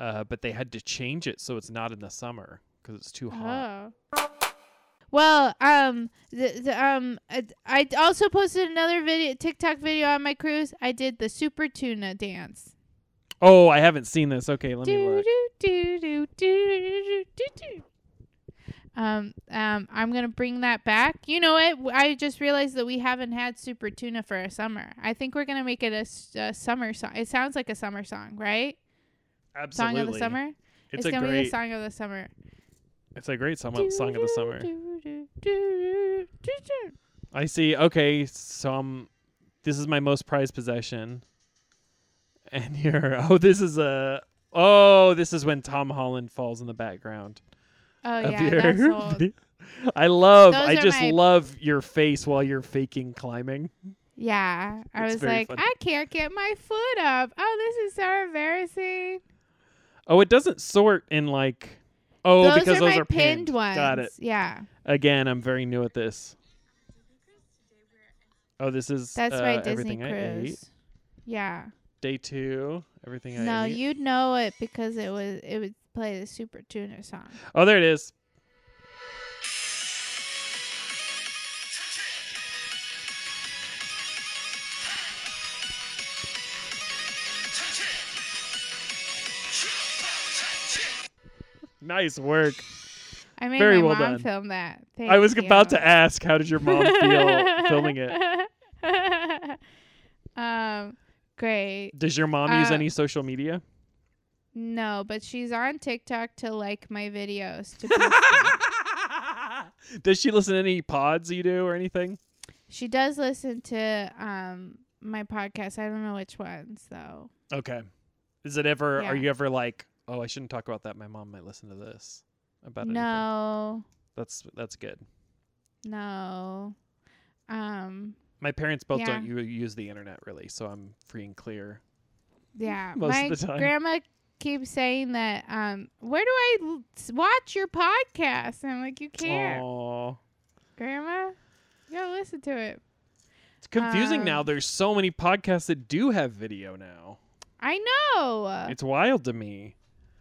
Uh, but they had to change it so it's not in the summer because it's too hot. Oh. Well, um, the, the um, uh, I also posted another video, TikTok video on my cruise. I did the super tuna dance. Oh, I haven't seen this. Okay, let me look. do, do, do, do, do, do, do. Um, um, I'm gonna bring that back. You know what? W- I just realized that we haven't had super tuna for a summer. I think we're gonna make it a, a summer song. It sounds like a summer song, right? Absolutely. Song of the summer. It's, gonna a be the great. song of the summer. It's a great song, song of the summer. I see. Okay, so um, this is my most prized possession. [laughs] And you're [laughs] oh, this is a oh, this is when Tom Holland falls in the background. Oh yeah, your that's [laughs] old. I love. Those I just my- love your face while you're faking climbing. Yeah, I It's was like, funny. I can't get my foot up. Oh, this is so embarrassing. Oh, it doesn't sort in like. Oh, those because are those are pinned, ones. Got it. Yeah, Again, I'm very new at this. Oh, this is that's uh, my Disney everything I ate. cruise. Yeah. Day two, everything I No, you'd know it because it was it would play the Super Tuna song. Oh, there it is. Nice work. I made Very my well mom done. film that. I was Thank about to ask, how did your mom feel [laughs] filming it? [laughs] um, great. Does your mom use Uh, any social media? No, but she's on TikTok to like my videos. To [laughs] them. Does she listen to any pods you do or anything? She does listen to um my podcast. I don't know which ones though. Okay. Is it ever? Are Yeah. you ever like, oh, I shouldn't talk about that. My mom might listen to this about anything. No, That's that's good. no. Um, My parents both Yeah. don't u- use the internet really, so I'm free and clear. yeah. [laughs] Most my of the time. grandma keeps saying that. Um, where do I l- watch your podcast? And I'm like, you can't, Aw. grandma. You gotta listen to it. It's confusing now. Um, There's so many podcasts that do have video now. I know. It's wild to me.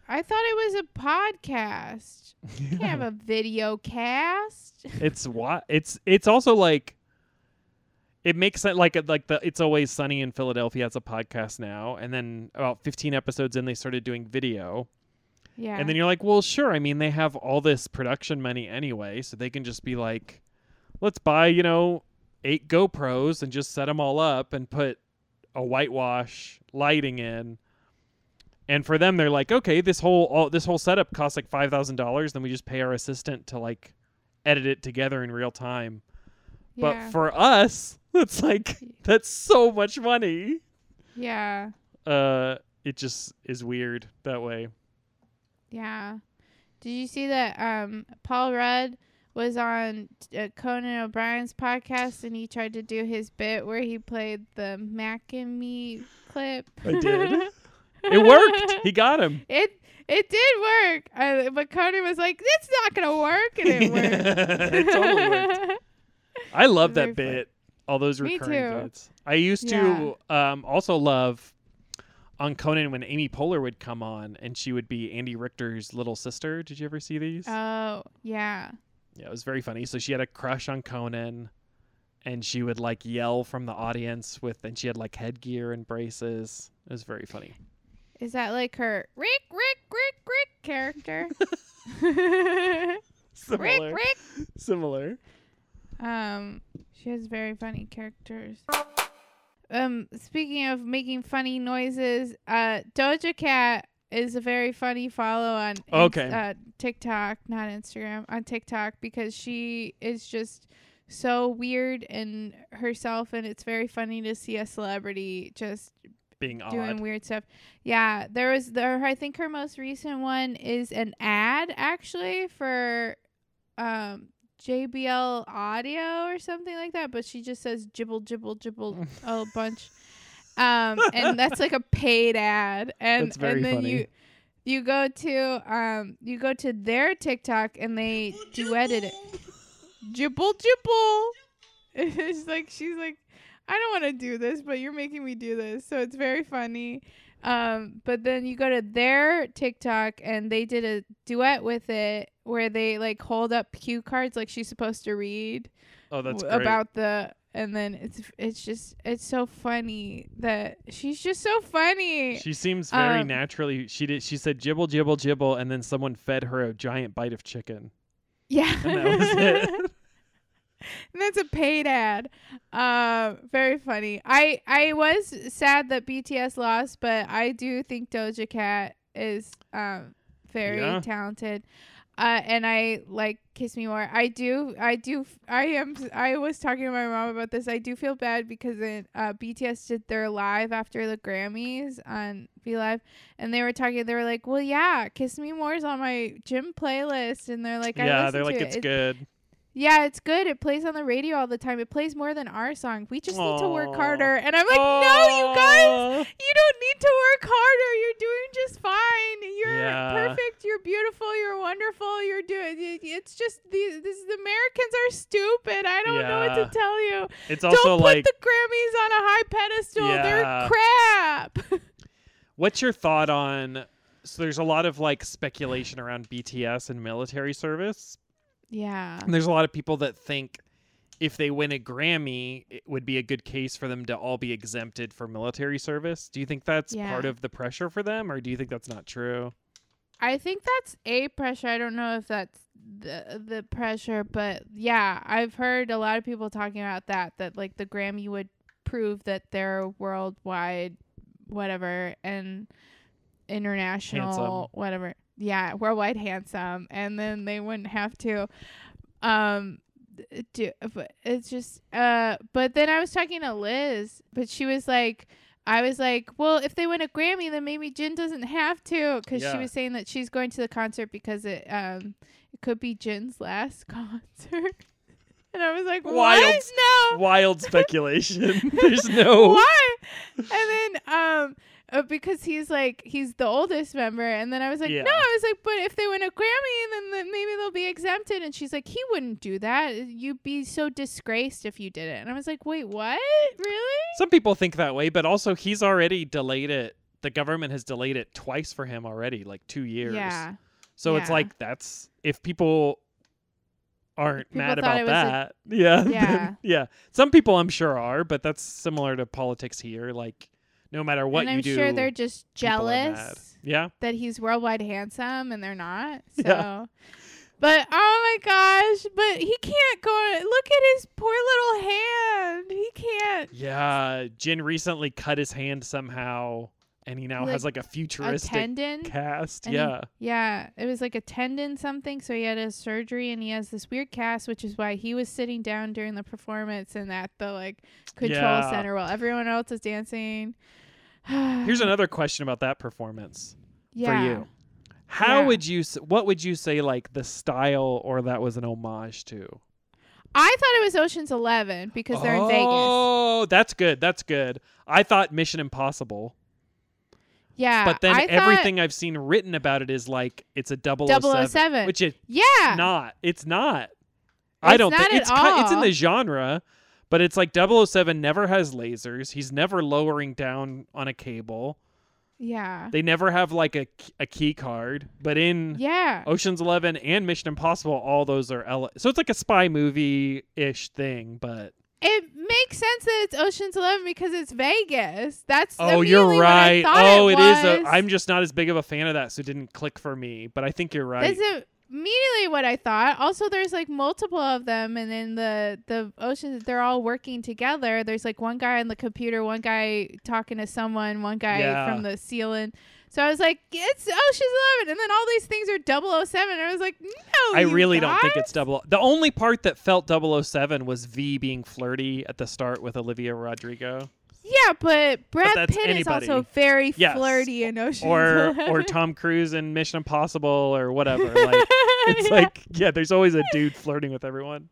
I thought it was a podcast. You can't have a video cast. [laughs] it's why it's it's also like it makes sense like like the it's always sunny in philadelphia has a podcast now and then about 15 episodes in they started doing video Yeah. and then you're like well sure i mean they have all this production money anyway so they can just be like let's buy you know eight gopros and just set them all up and put a whitewash lighting in and for them they're like okay this whole all, this whole setup costs like $5000 then we just pay our assistant to like edit it together in real time yeah. but for us [laughs] it's like [laughs] that's so much money yeah. uh it just is weird that way Yeah. Did you see that um Paul Rudd was on uh, Conan O'Brien's podcast and he tried to do his bit where he played the Mac and Me clip. I did. [laughs] It worked. He got him. [laughs] It it did work, uh, but Conan was like, "It's not gonna work," and it [laughs] worked. It totally worked. [laughs] I love that fun. bit. All those Me recurring too. bits. I used to um, also love on Conan when Amy Poehler would come on and she would be Andy Richter's little sister. Did you ever see these? Oh yeah, yeah, it was very funny. So she had a crush on Conan, and she would like yell from the audience with, and she had like headgear and braces. It was very funny. Is that like her Rick Rick Rick Rick character? [laughs] [laughs] Rick Similar. Rick. Similar. Um, she has very funny characters. Um, speaking of making funny noises, uh, Doja Cat is a very funny follow on Okay. uh, TikTok, not Instagram, on TikTok because she is just so weird in herself, and it's very funny to see a celebrity just Being odd. doing weird stuff. Yeah, there was there. I think her most recent one is an ad actually for um JBL Audio or something like that, but she just says jibble jibble jibble a [laughs] bunch. Um, and that's like a paid ad, and That's very and then funny. you you go to um you go to their TikTok and they duetted it. Jibble jibble. [laughs] It's like she's like, I don't want to do this, but you're making me do this, so it's very funny. Um, but then you go to their TikTok and they did a duet with it where they like hold up cue cards like she's supposed to read oh, that's w- great. about the and then it's it's just it's so funny that she's just so funny. She seems very Um, naturally. She did. She said jibble jibble jibble, and then someone fed her a giant bite of chicken. yeah. And that was it. [laughs] And that's a paid ad. Uh, very funny. I I was sad that BTS lost, but I do think Doja Cat is um very Yeah. talented. Uh, and I like Kiss Me More. I do, I do, I am. I was talking to my mom about this. I do feel bad because it, uh, BTS did their live after the Grammys on V Live, and they were talking. They were like, "Well, yeah, Kiss Me More is on my gym playlist," and they're like, I yeah, they're like to it's it. good. Yeah, it's good. It plays on the radio all the time. It plays more than our song. We just need to work harder. And I'm like, no, you guys, you don't need to work harder. You're doing just fine. You're Yeah. perfect. You're beautiful. You're wonderful. You're doing. It's just these. This the Americans are stupid. I don't know what to tell you. It's also don't put like, the Grammys on a high pedestal. Yeah. They're crap. [laughs] what's your thought on? So there's a lot of like speculation around BTS and military service. Yeah. And there's a lot of people that think if they win a Grammy, it would be a good case for them to all be exempted for military service. Do you think that's part of the pressure for them, or do you think that's not true? I think that's a pressure. I don't know if that's the the pressure, but yeah, I've heard a lot of people talking about that. That like the Grammy would prove that they're worldwide, whatever, and international, Handsome. whatever. Yeah, worldwide handsome, and then they wouldn't have to. Um, do but it's just uh. But then I was talking to Liz, but she was like. I was like, well, if they win a Grammy, then maybe Jin doesn't have to, because she was saying that she's going to the concert because it um it could be Jin's last [laughs] concert. And I was like, Wild. what? No. Wild speculation. [laughs] there's [laughs] no. Why? And then um uh, because he's like he's the oldest member, and then I was like, Yeah. no, I was like, but if they win a Grammy, then, then maybe they'll be exempted. And she's like, he wouldn't do that. You'd be so disgraced if you did it. And I was like, wait, what? Really? Some people think that way, but also he's already delayed it. The government has delayed it twice for him already, like two years. Yeah. So it's like that's if people aren't People mad about was a- that. [laughs] yeah. Yeah. yeah. Some people I'm sure are, but that's similar to politics here. Like no matter what you do. and you I'm do, sure they're just people are mad. jealous Yeah. that he's worldwide handsome, and they're not. [laughs] So. Yeah. But oh my gosh! But he can't go. Look at his poor little hand. He can't. Yeah. Jin recently cut his hand somehow and he now Like has like a A futuristic tendon. cast. And he- yeah. Yeah, it was like a tendon something. So he had a surgery, and he has this weird cast, which is why he was sitting down during the performance and at the like control Yeah. center while everyone else is dancing. Here's another question about that performance yeah. for you. How Yeah. would you? What would you say? Like the style, or that was an homage to? I thought it was Ocean's Eleven because they're in Vegas. Oh, that's good. That's good. I thought Mission Impossible, Yeah, but then I everything I've seen written about it is like it's a 007, 007. which it's Yeah, not. It's not. I don't think it's ki- it's in the genre, but it's like 007 never has lasers. He's never lowering down on a cable. yeah, They never have like a a key card, but in yeah. Ocean's 11 and Mission Impossible all those are so it's like a spy movie-ish thing, but It makes sense that it's Ocean's Eleven because it's Vegas. That's Oh, you're right. Oh, it it is. A. I'm just not as big of a fan of that, so it didn't click for me. But I think you're right. That's immediately what I thought. Also, there's like multiple of them, and then the the oceans they're all working together. There's like one guy on the computer, one guy talking to someone, one guy Yeah. from the ceiling. So I was like, it's Ocean's Eleven, and then all these things are 007. I was like, no, I really don't think it's double. The only part that felt 007 was V being flirty at the start with Olivia Rodrigo, Yeah, but Brad that's Pitt anybody. is also very Yes. flirty in Ocean's or Eleven. or Tom Cruise in Mission Impossible, or whatever. [laughs] Like [laughs] it's Yeah. like yeah, there's always a dude flirting with everyone.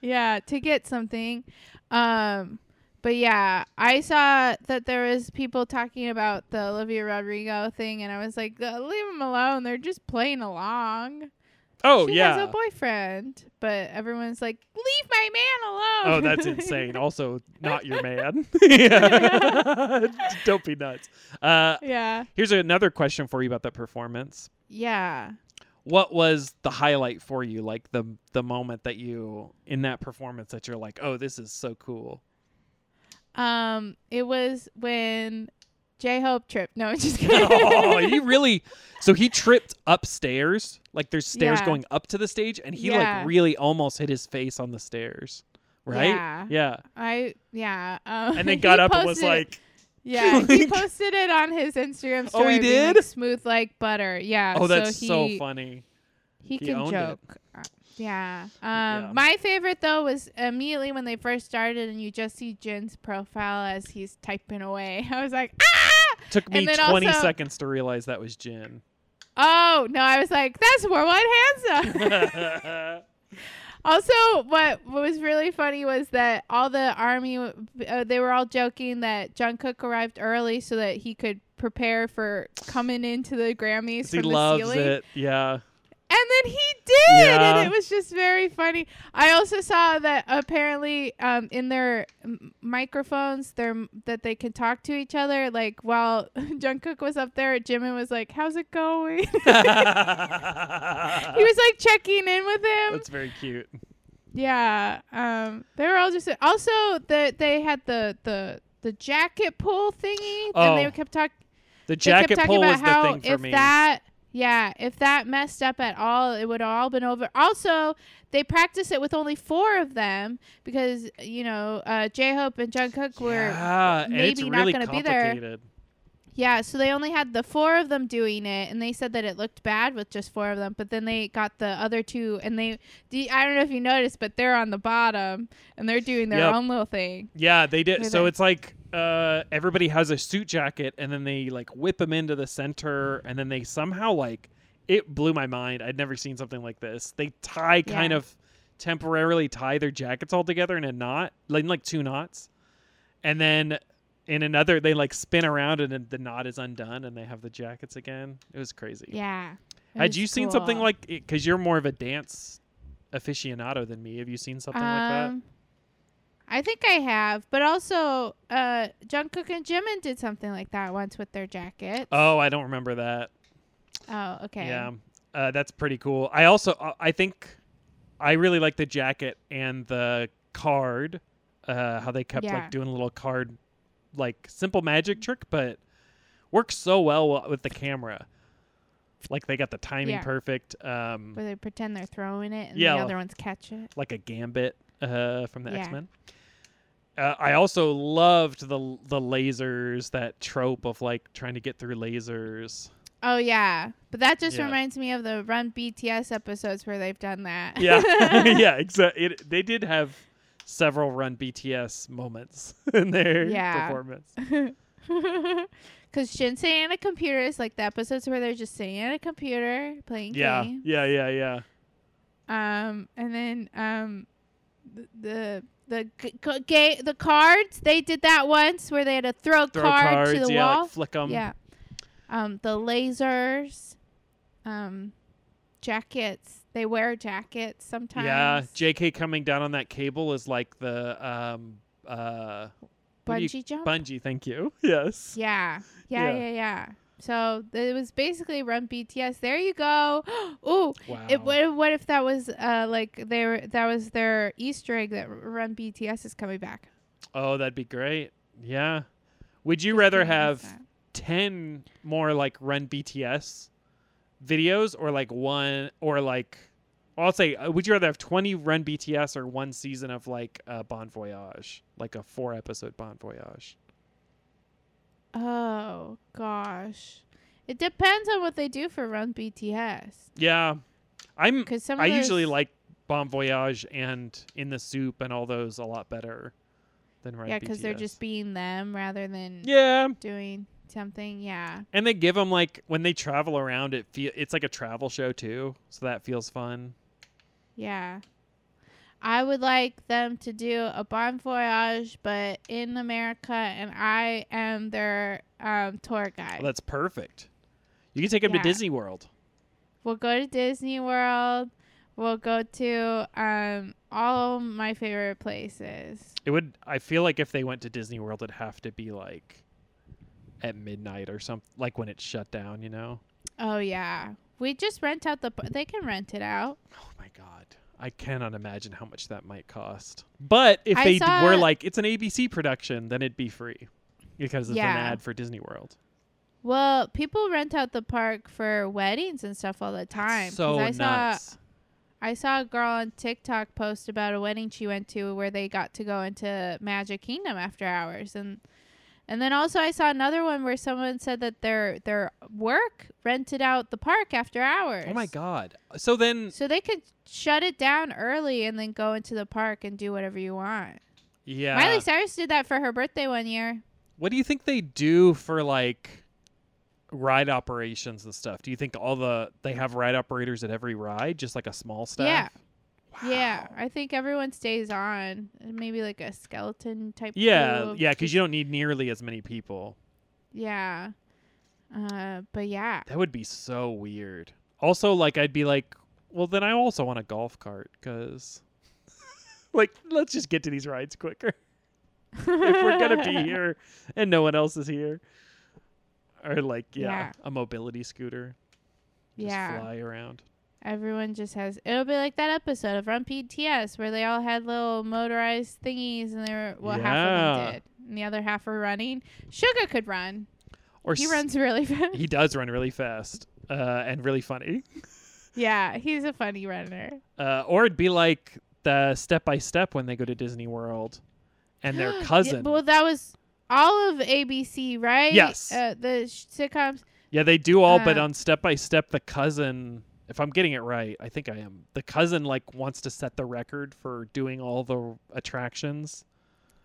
Yeah, to get something. Um but yeah, I saw that there was people talking about the Olivia Rodrigo thing and I was like, "Uh, leave them alone. They're just playing along. Oh she yeah. has a boyfriend. But everyone's like, leave my man alone. Oh, that's insane. Also, not your man. Yeah. [laughs] [laughs] Don't be nuts. Uh, yeah. here's another question for you about that performance. Yeah. What was the highlight for you like the the moment that you in that performance that you're like oh this is so cool Um, it was when J Hope tripped. No, I'm just [laughs] kidding. oh he really so he tripped upstairs like there's stairs Yeah. going up to the stage and he Yeah. like really almost hit his face on the stairs right Yeah. yeah I yeah. Um, and then [laughs] got up and was like Yeah, [laughs] he posted it on his Instagram story. Oh, he like, did? smooth like butter. Yeah. oh that's so, so he, funny He, He can joke. Uh, Yeah. Um, Yeah. My favorite though was immediately when they first started, and you just see Jin's profile as he's typing away. [laughs] I was like, ah! took me 20 also- seconds to realize that was Jin Oh no! I was like, that's Worldwide Handsome. [laughs] Also, what what was really funny was that all the army uh, they were all joking that Jungkook arrived early so that he could prepare for coming into the Grammys he from the loves ceiling. it yeah And he did, Yeah. and it was just very funny. I also saw that apparently um, in their m- microphones, their that they can talk to each other. Like while [laughs] Jungkook was up there, Jimin was like, "How's it going?" [laughs] he was like checking in with him. that's very cute Yeah. Um. They were all just also that they had the the the jacket pull thingy, and Oh, they kept talking. the jacket pull was the how thing for if me that yeah, if that messed up at all, it would all been over. Also, they practiced it with only four of them because you know uh, J Hope and Jungkook were yeah, it's maybe not really gonna be there. yeah. So they only had the four of them doing it, and they said that it looked bad with just four of them. But then they got the other two, and they I don't know if you noticed, but they're on the bottom and they're doing their Yep. own little thing. Yeah, they did. They're So there. it's like uh, everybody has a suit jacket, and then they like whip them into the center, and then they somehow like it blew my mind. I'd never seen something like this. They tie kind of temporarily tie their jackets all together in a knot, like like two knots, and then in another they like spin around, and then the knot is undone, and they have the jackets again. It was crazy. Yeah. Had you seen something cool. like? Because you're more of a dance aficionado than me. Have you seen something like that? I think I have, but also uh, Jungkook and Jimin did something like that once with their jackets. Oh, I don't remember that. Oh, okay. Yeah, uh, that's pretty cool. I also uh, I think I really like the jacket and the card. Uh, how they kept Yeah. like doing a little card, like simple magic trick, but works so well with the camera. Like they got the timing Yeah. perfect. Um, Where they pretend they're throwing it and Yeah. the other ones catch it. like a gambit uh, from the Yeah. X Men. Uh, I also loved the the lasers, that trope of like trying to get through lasers. Oh yeah, but that just Yeah. reminds me of the Run BTS episodes where they've done that. Yeah, [laughs] [laughs] yeah, exactly. They did have several run BTS moments [laughs] in their Yeah. performance. Because Jin sitting at a computer is like the episodes where they're just sitting at a computer playing Yeah, games. yeah, yeah, yeah. Um, and then um, th- the the g- g- ga- the cards they did that once where they had to throw Throw card cards, to the yeah, wall. like flick them. yeah. Um, the lasers. Um, jackets. They wear jackets sometimes. Yeah, JK coming down on that cable is like the um uh do you- Bungee jump. bungee. Thank you. [laughs] Yes. Yeah. Yeah, Yeah. yeah, yeah. So it was basically run BTS. There you go. [gasps] Ooh, Wow. it, what, if- what if that was uh like they were that was their Easter egg that Run BTS is coming back? oh, that'd be great. Yeah. Would you Just rather have not. ten more like run BTS videos or like one or like I'll say uh, would you rather have 20 run BTS or one season of like uh, Bon Voyage, like a four episode Bon Voyage? Oh gosh, it depends on what they do for Run BTS. Yeah. I'm Because some I of usually like Bon Voyage and In the Soup and all those a lot better than Run yeah, because they're just being them rather than Yeah, doing something. Yeah, and they give them like when they travel around it feel it's like a travel show too, so that feels fun. yeah. I would like them to do a Bon Voyage, but in America, and I am their um, tour guide. Well, that's perfect. You can take them Yeah. to Disney World. We'll go to Disney World. We'll go to um all my favorite places. It would. I feel like if they went to Disney World, it'd have to be like at midnight or something, like when it's shut down. You know. Oh yeah, we just rent out the. They can rent it out. Oh my god. I cannot imagine how much that might cost. But if I they d- were like it's an ABC production, then it'd be free because it's Yeah. an ad for Disney World. Well, people rent out the park for weddings and stuff all the time. 'cause so I saw. I saw a girl on TikTok post about a wedding she went to where they got to go into Magic Kingdom after hours and and then also I saw another one where someone said that their their work rented out the park after hours. Oh my god. So then, So they could shut it down early and then go into the park and do whatever you want. yeah. Miley Cyrus did that for her birthday one year. What do you think they do for like ride operations and stuff? Do you think all the they have ride operators at every ride, just like a small staff? Yeah. Yeah, I think everyone stays on. Maybe like a skeleton type. Yeah, of yeah, because you don't need nearly as many people. Yeah. Uh, but yeah. That would be so weird. Also, like I'd be like, well, then I also want a golf cart because, [laughs] like, let's just get to these rides quicker. if we're gonna be [laughs] here and no one else is here, or like, yeah, Yeah. a mobility scooter, just yeah. fly around. Everyone just has. It'll be like that episode of Run BTS where they all had little motorized thingies and they were well half of them did, and the other half were running. Suga could run. Or He s- runs really [laughs] fast. He does run really fast uh, and really funny. yeah, he's a funny runner. Uh, or it'd be like the step by step when they go to Disney World, and their [gasps] Yeah, cousin. well, that was all of ABC, right? Yes. Uh, the sh- sitcoms. Yeah, they do all, but Uh, on step by step, the cousin. If I'm getting it right, I think I am. The cousin like wants to set the record for doing all the attractions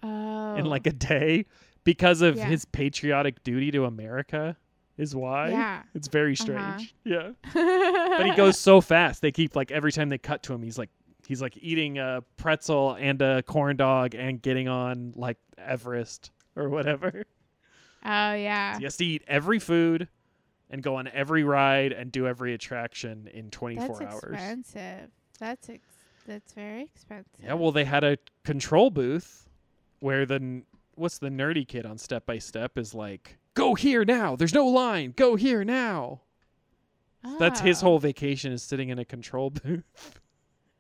Oh. in like a day because of Yeah. his patriotic duty to America. Is why. Yeah. It's very Uh-huh. strange. Yeah. but he goes [laughs] so fast. They keep like every time they cut to him, he's like he's like eating a pretzel and a corn dog and getting on like Everest or whatever. Oh yeah. He has to eat every food and go on every ride and do every attraction in 24 That's hours. expensive. That's ex- that's very expensive. Yeah, well, they had a control booth where the what's the nerdy kid on Step by Step is like, "Go here now. There's no line. Go here now." That's his Oh. whole vacation is sitting in a control [laughs] booth.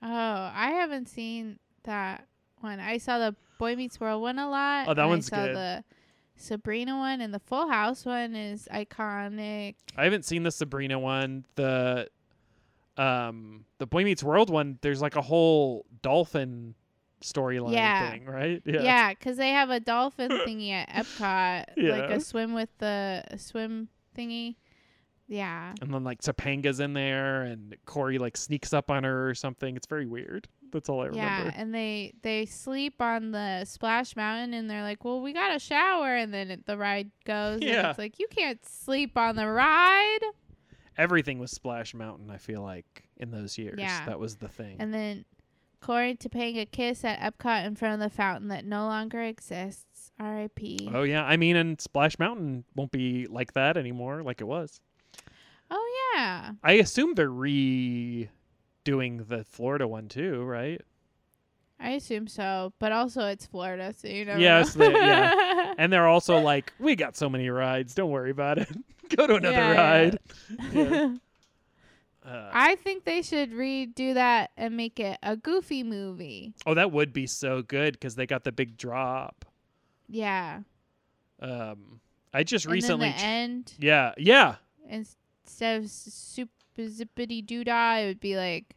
Oh, I haven't seen that one. I saw the Boy Meets World one a lot. Oh, that one's I saw good. the Sabrina one and the Full House one is iconic. I haven't seen the Sabrina one. The um the Boy Meets World one, there's like a whole dolphin storyline Yeah. thing, right? [laughs] Yeah, because they have a dolphin [laughs] thingy at Epcot, like a swim with the swim thingy. Yeah. And then like Topanga's in there and Corey like sneaks up on her or something. It's very weird. That's all I remember. Yeah, and they they sleep on the splash mountain, and they're like, "Well, we got a shower," and then it, the ride goes. And Yeah. it's like you can't sleep on the ride. Everything was Splash Mountain. I feel like in those years, Yeah. that was the thing. And then Corey a kiss at Epcot in front of the fountain that no longer exists. R.I.P. oh yeah, I mean, and Splash Mountain won't be like that anymore, like it was. Oh yeah, I assume they're redoing the Florida one too, right? I assume so. But also, it's Florida, so you know. Yes, yeah. And they're also [laughs] like, we got so many rides. Don't worry about it. [laughs] Go to another Yeah, ride. [laughs] Yeah. Uh, I think they should redo that and make it a goofy movie. oh, that would be so good because they got the big drop. Yeah. Um, I just and recently. then the end, yeah, yeah. instead of super zippity doo dah, it would be like.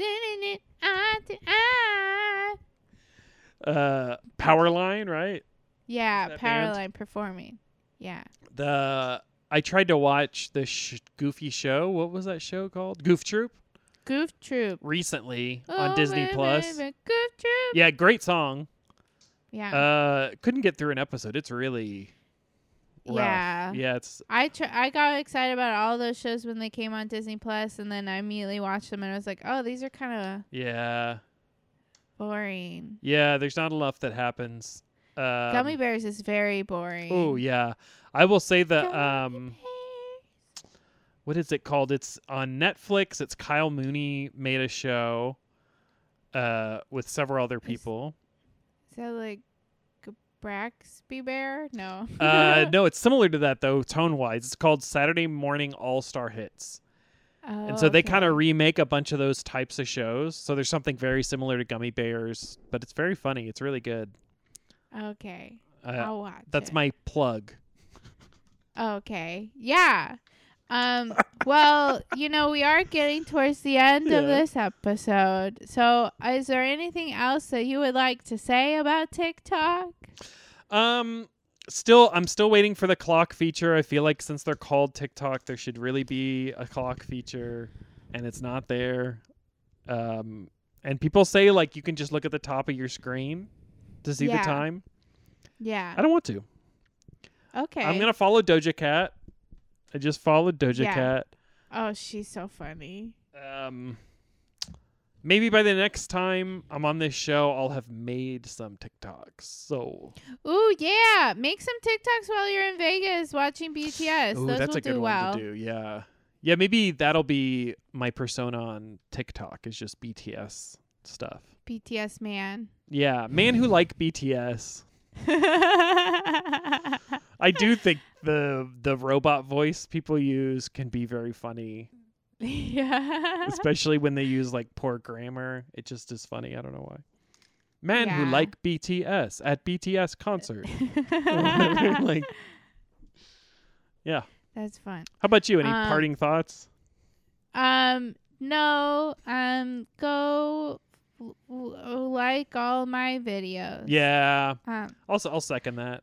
"Zinnin' it eye to eye." Uh, Powerline, right? Yeah, That band? Powerline performing. Yeah. The I tried to watch the sh- Goofy show. What was that show called? Goof Troop. Goof Troop. Recently Oh, on Disney baby, Plus. baby, Goof Troop. Yeah, great song. Yeah. Uh, couldn't get through an episode. It's really rough. Yeah. Yeah, it's I tr- I got excited about all those shows when they came on Disney Plus, and then I immediately watched them, and I was like, "Oh, these are kind of yeah, boring." yeah. There's not enough that happens. Um, Gummi Bears is very boring. Oh yeah, I will say that. Gummi Um, Bears. what is it called? It's on Netflix. It's Kyle Mooney made a show, uh, with several other people. Is that like Braxby Bear? No. uh, [laughs] no, it's similar to that though, tone wise. It's called Saturday Morning All Star Hits. Oh, and so they kind of remake a bunch of those types of shows. So there's something very similar to Gummi Bears, but it's very funny. It's really good. Okay. Uh, I'll watch. that's it. my plug. Okay. Yeah. Um well, you know, we are getting towards the end of this episode. So, is there anything else that you would like to say about TikTok? Um, still, I'm still waiting for the clock feature. I feel like since they're called TikTok, there should really be a clock feature, and it's not there. Um, and people say like you can just look at the top of your screen to see Yeah. the time. Yeah. I don't want to. Okay. I'm gonna follow Doja Cat. I just followed Doja Yeah. Cat. Oh, she's so funny. Um, maybe by the next time I'm on this show, I'll have made some TikToks. So Ooh, yeah. Make some TikToks while you're in Vegas watching BTS. Ooh, Those that's will a good do well. one to do. Yeah, yeah. Maybe that'll be my persona on TikTok. Is just BTS stuff. BTS man. Yeah, man who like BTS. [laughs] I do think the the robot voice people use can be very funny, yeah. especially when they use like poor grammar. It just is funny. I don't know why. Man who like BTS at BTS concert. [laughs] [laughs] like, yeah. That's fun. How about you? Any Um, parting thoughts? Um, no. Um, go like all my videos. Yeah, Um, also I'll second that.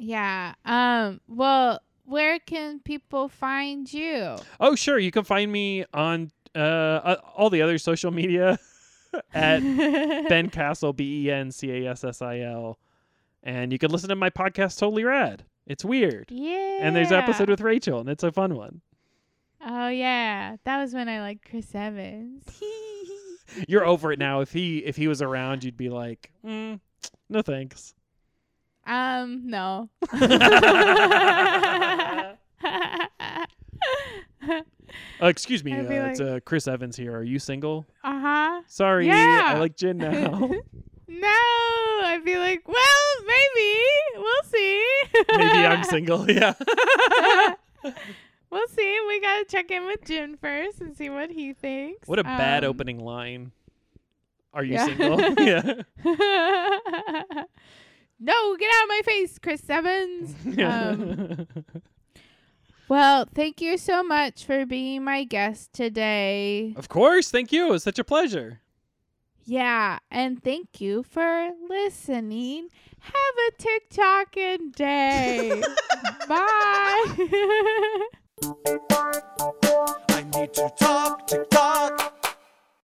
Yeah. Um, well, where can people find you? Oh, sure. You can find me on uh, uh all the other social media [laughs] at Ben [laughs] Cassil, B E N C A S S I L, and you can listen to my podcast. Totally rad. It's weird, Yeah. and there's an episode with Rachel, and it's a fun one. Oh yeah, that was when I liked Chris Evans. [laughs] You're over it now. If he if he was around, you'd be like, mm, no thanks. Um, no. Uh, [laughs] excuse me, I'd uh, be it's like- uh, Chris Evans here. Are you single? uh huh. Sorry, Yeah. I like Jin now. no, I'd be like, well, maybe we'll see. Maybe I'm [laughs] single. Yeah. we'll see. We gotta check in with Jin first and see what he thinks. What a bad Um, opening line. Are you yeah. single? [laughs] yeah. No, get out of my face, Chris Evans. [laughs] Um, well, thank you so much for being my guest today. of course. Thank you. It was such a pleasure. Yeah, and thank you for listening. Have a TikToking day. [laughs] Bye. [laughs] I need to talk, tick tock.